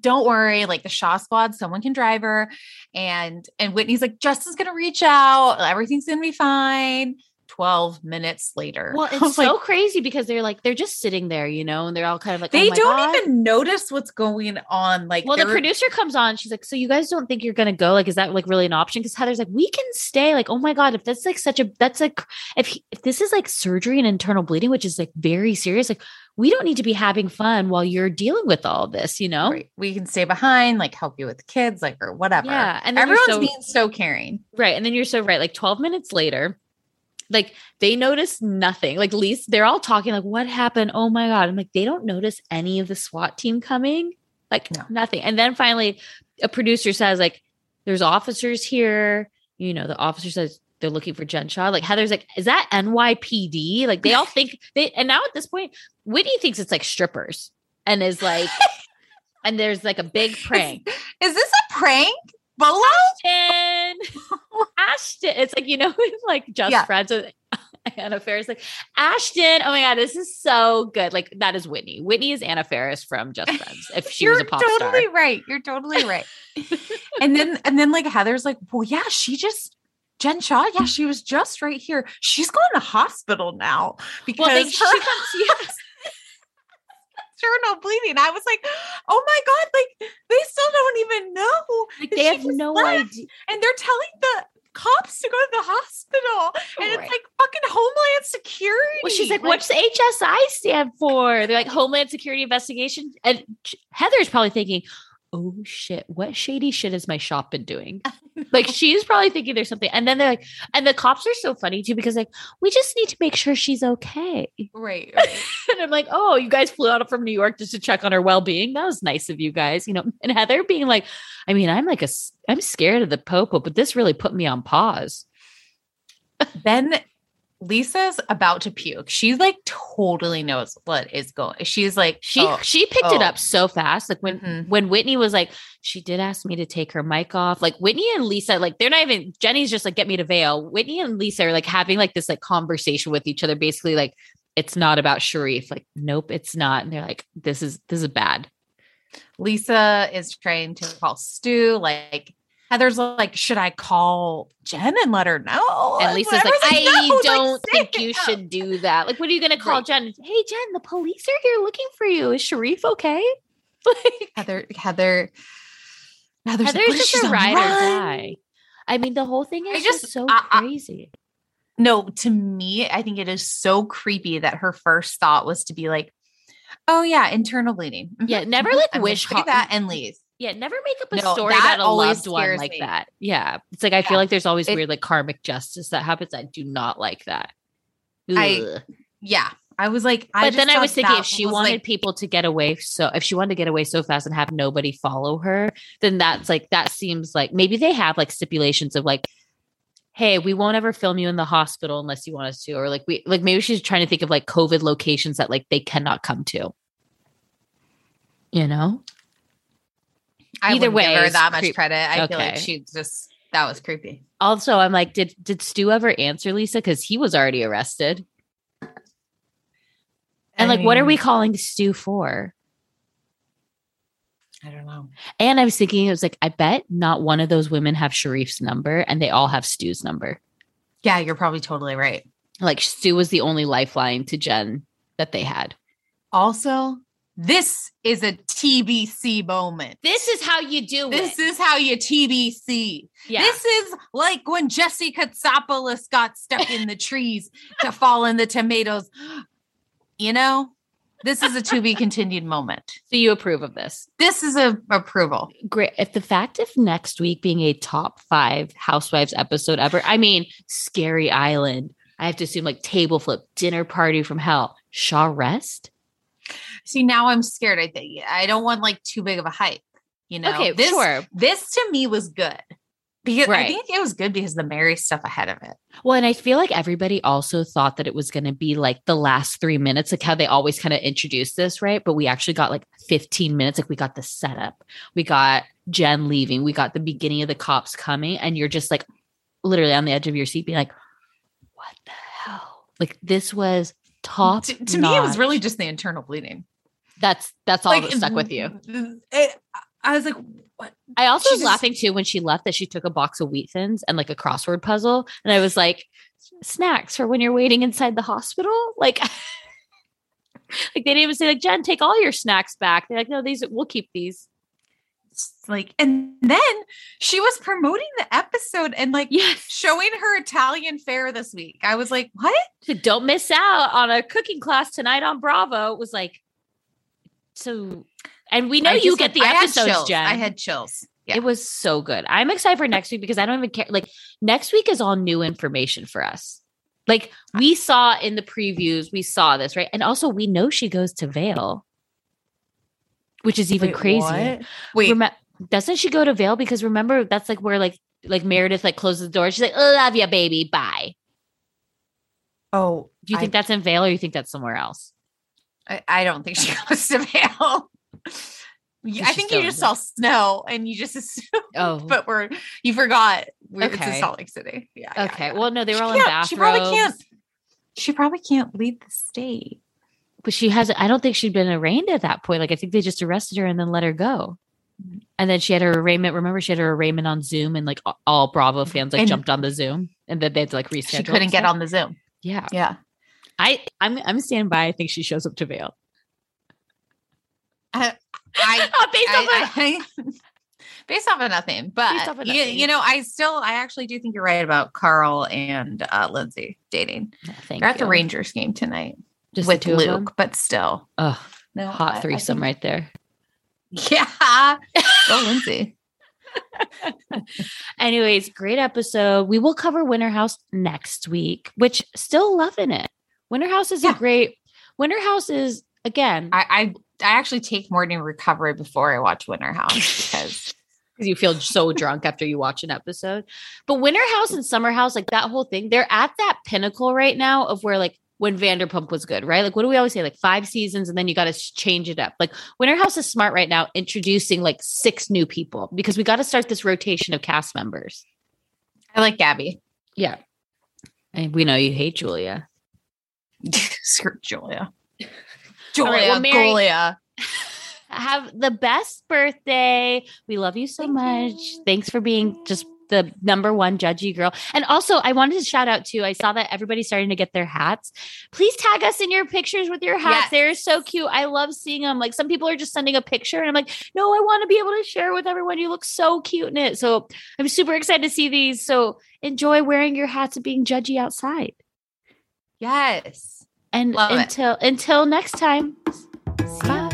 don't worry. Like the Shah squad, someone can drive her. And and Whitney's like, Justin's gonna reach out. Everything's gonna be fine. 12 minutes later. Well, it's so like, crazy because they're like they're just sitting there, you know, and they're all kind of like they oh my don't God. even notice what's going on. Like, Well, the producer comes on. She's like, "So you guys don't think you're gonna go? Like, is that like really an option?" Because Heather's like, "We can stay." Like, oh my god, if that's like such a that's like if he, if this is like surgery and internal bleeding, which is like very serious, like we don't need to be having fun while you're dealing with all this, you know? Right. we can stay behind, like help you with the kids, like or whatever. Yeah, and everyone's so- being so caring. Right. And then you're so right. Like 12 minutes later, like they notice nothing. Like least they're all talking, like, what happened? Oh my God. I'm like, they don't notice any of the SWAT team coming. Like No. nothing. And then finally a producer says, like, there's officers here. You know, the officer says they're looking for Jen Shah. Like Heather's like, is that NYPD? Like they all think they and now at this point, Whitney thinks it's like strippers and is like, and there's like a big prank. Is this a prank? Bolo? Ashton. Ashton. It's like, you know, it's like just Yeah. friends with Anna Faris. Like, Ashton. Oh my God, this is so good. Like, that is Whitney. Whitney is Anna Faris from Just Friends. If she was a pop star, You're totally right. You're totally right. and then and then like Heather's like, well, yeah, she just Jen Shah, yeah, she was just right here. She's going to hospital now because Well, her she yes. Internal bleeding. I was like, oh my god, like they still don't even know. Like, they have no left. idea. and they're telling the cops to go to the hospital, and Right. it's like fucking Homeland Security. Well, she's like, what's the HSI stand for? They're like Homeland Security Investigation. And Heather's probably thinking, oh shit, what shady shit has my shop been doing? Like she's probably thinking there's something. And then they're like, and the cops are so funny too because like, we just need to make sure she's okay. right? right. And I'm like, oh, you guys flew out from New York just to check on her well-being. That was nice of you guys, you know. And Heather being like, I mean, I'm like a, I'm scared of the popo, but this really put me on pause. then Lisa's about to puke. She like totally knows what is going. She's like She oh, she picked it oh. up so fast. Like when Mhm. when Whitney was like, she did ask me to take her mic off. Like Whitney and Lisa, like they're not even Jenny's just like get me to Vail. Whitney and Lisa are like having like this like conversation with each other, basically like it's not about Sharrieff. Like, nope, it's not. And they're like, this is this is bad. Lisa is trying to call Stu. Like Heather's like, should I call Jen and let her know? And Lisa's like, Whatever's I "No, don't say think you it." should do that. Like, what are you gonna call Right. Jen? Hey Jen, the police are here looking for you. Is Sharrieff okay? Like Heather, Heather, Heather's, Heather's "What if just a ride or run?" die. I mean, the whole thing I is just, just- so I- I- crazy. No, to me, I think it is so creepy that her first thought was to be like, "Oh yeah, internal bleeding." Mhm, Yeah, never, mhm, like, I'm wish that and leave. Yeah, never make up a No, story that about a loved one like me. that. Yeah. It's like I feel like there's always It- weird like karmic justice that happens. I do not like that. I- Yeah, I was like, I but then I was thinking if she wanted like, people to get away so if she wanted to get away so fast and have nobody follow her, then that's like that seems like maybe they have like stipulations of like hey, we won't ever film you in the hospital unless you want us to or like we like maybe she's trying to think of like covid locations that like they cannot come to. You know? I either way, give her that much creep- credit. I feel like she just that was creepy. Also, I'm like, did did Stu ever answer Lisa? Because he was already arrested. And I like, what are we calling Stu for? I don't know. And I was thinking, it was like, I bet not one of those women have Sharrieff's number and they all have Stu's number. Yeah, you're probably totally right. Like Stu was the only lifeline to Jen that they had. Also, this is a TBC moment. This is how you do This is how you TBC. yeah. This is like when Jesse Katsopolis got stuck in the trees to fall in the tomatoes. You know, this is a to be continued moment. so you approve of this. This is a approval. Great. If the fact of next week being a top five housewives episode ever, I mean, Scary Island. I have to assume like table flip, dinner party from hell, Shah Rest. See, now I'm scared. I think I don't want like too big of a hype. You know, okay, this sure. this to me was good because I think it was good because the Mary stuff ahead of it. Well, and I feel like everybody also thought that it was going to be like the last three minutes, like how they always kind of introduce this, right? But we actually got like 15 minutes. Like we got the setup, we got Jen leaving, we got the beginning of the cops coming, and you're just like literally on the edge of your seat, being like, what the hell? Like this was top. To, to me, it was really just the internal bleeding. That's that's all Like, that stuck with you. it- I was like, what? I also She was just- laughing too when she left that she took a box of wheat thins and like a crossword puzzle. And I was like, snacks for when you're waiting inside the hospital? Like, like they didn't even say, like, Jen, take all your snacks back. They're like, no, these we'll keep these. like and then she was promoting the episode and like Yes. showing her Italian fare this week. I was like, what? Don't miss out on a cooking class tonight on Bravo. It was like, so, and we know I you get the I episodes. Jen. I had chills. Yeah. It was so good. I'm excited for next week because I don't even care. Like next week is all new information for us. Like we saw in the previews, we saw this, right? And also we know she goes to Vail, which is even Wait, crazier. what? Wait, Remem- doesn't she go to Vail? Because remember, that's like where like like Meredith like closes the door. She's like, "Love you, baby. Bye." oh, Do you think that's in Vail or you think that's somewhere else? I, I don't think she goes to. Yeah, I think you just saw snow and you just assumed, Oh, but we're you forgot we're, it's Okay. in Salt Lake City. Yeah. yeah, okay. yeah. Well, no, they were She all in bathrobes. She probably can't. She probably can't leave the state. but she hasn't i don't think she'd been arraigned at that point like i think they just arrested her and then let her go mm-hmm. and then she had her arraignment remember she had her arraignment on zoom and like all bravo fans like And- jumped on the zoom and then they had to like reschedule She couldn't get on the Zoom. yeah Yeah. I i'm i'm standing by i think she shows up to Vail. I, I Oh, based off I, of- I- based off of nothing, but of you, nothing. you know, I still, I actually do think you're right about Carl and uh, Lindsay dating. Thank They're at the. Rangers game tonight Just with? Luke, but still, oh no hot threesome think- right there Yeah, go Lindsay. anyways great episode we will cover winter house next week which still loving it winter house is Yeah. a great winter house is again I, I, I actually take morning recovery before I watch Winter House because because you feel so drunk after you watch an episode. But Winter House and Summer House, like that whole thing, they're at that pinnacle right now of where like when Vanderpump was good, right? Like what do we always say? Like five seasons and then you got to change it up. Like Winter House is smart right now, introducing like six new people because we got to start this rotation of cast members. I like Gabby. Yeah. And we know you hate Julia. Screw Julia. Julia, right, well, Mary- Julia. Have the best birthday. We love you so Thank much. you. Thanks for being just the number one judgy girl. And also, I wanted to shout out too. I saw that everybody's starting to get their hats. Please tag us in your pictures with your hats. Yes. They're so cute. I love seeing them. Like some people are just sending a picture, and I'm like, no, I want to be able to share with everyone. You look so cute in it. So I'm super excited to see these. So enjoy wearing your hats and being judgy outside. Yes. And Love it. until until next time. Bye.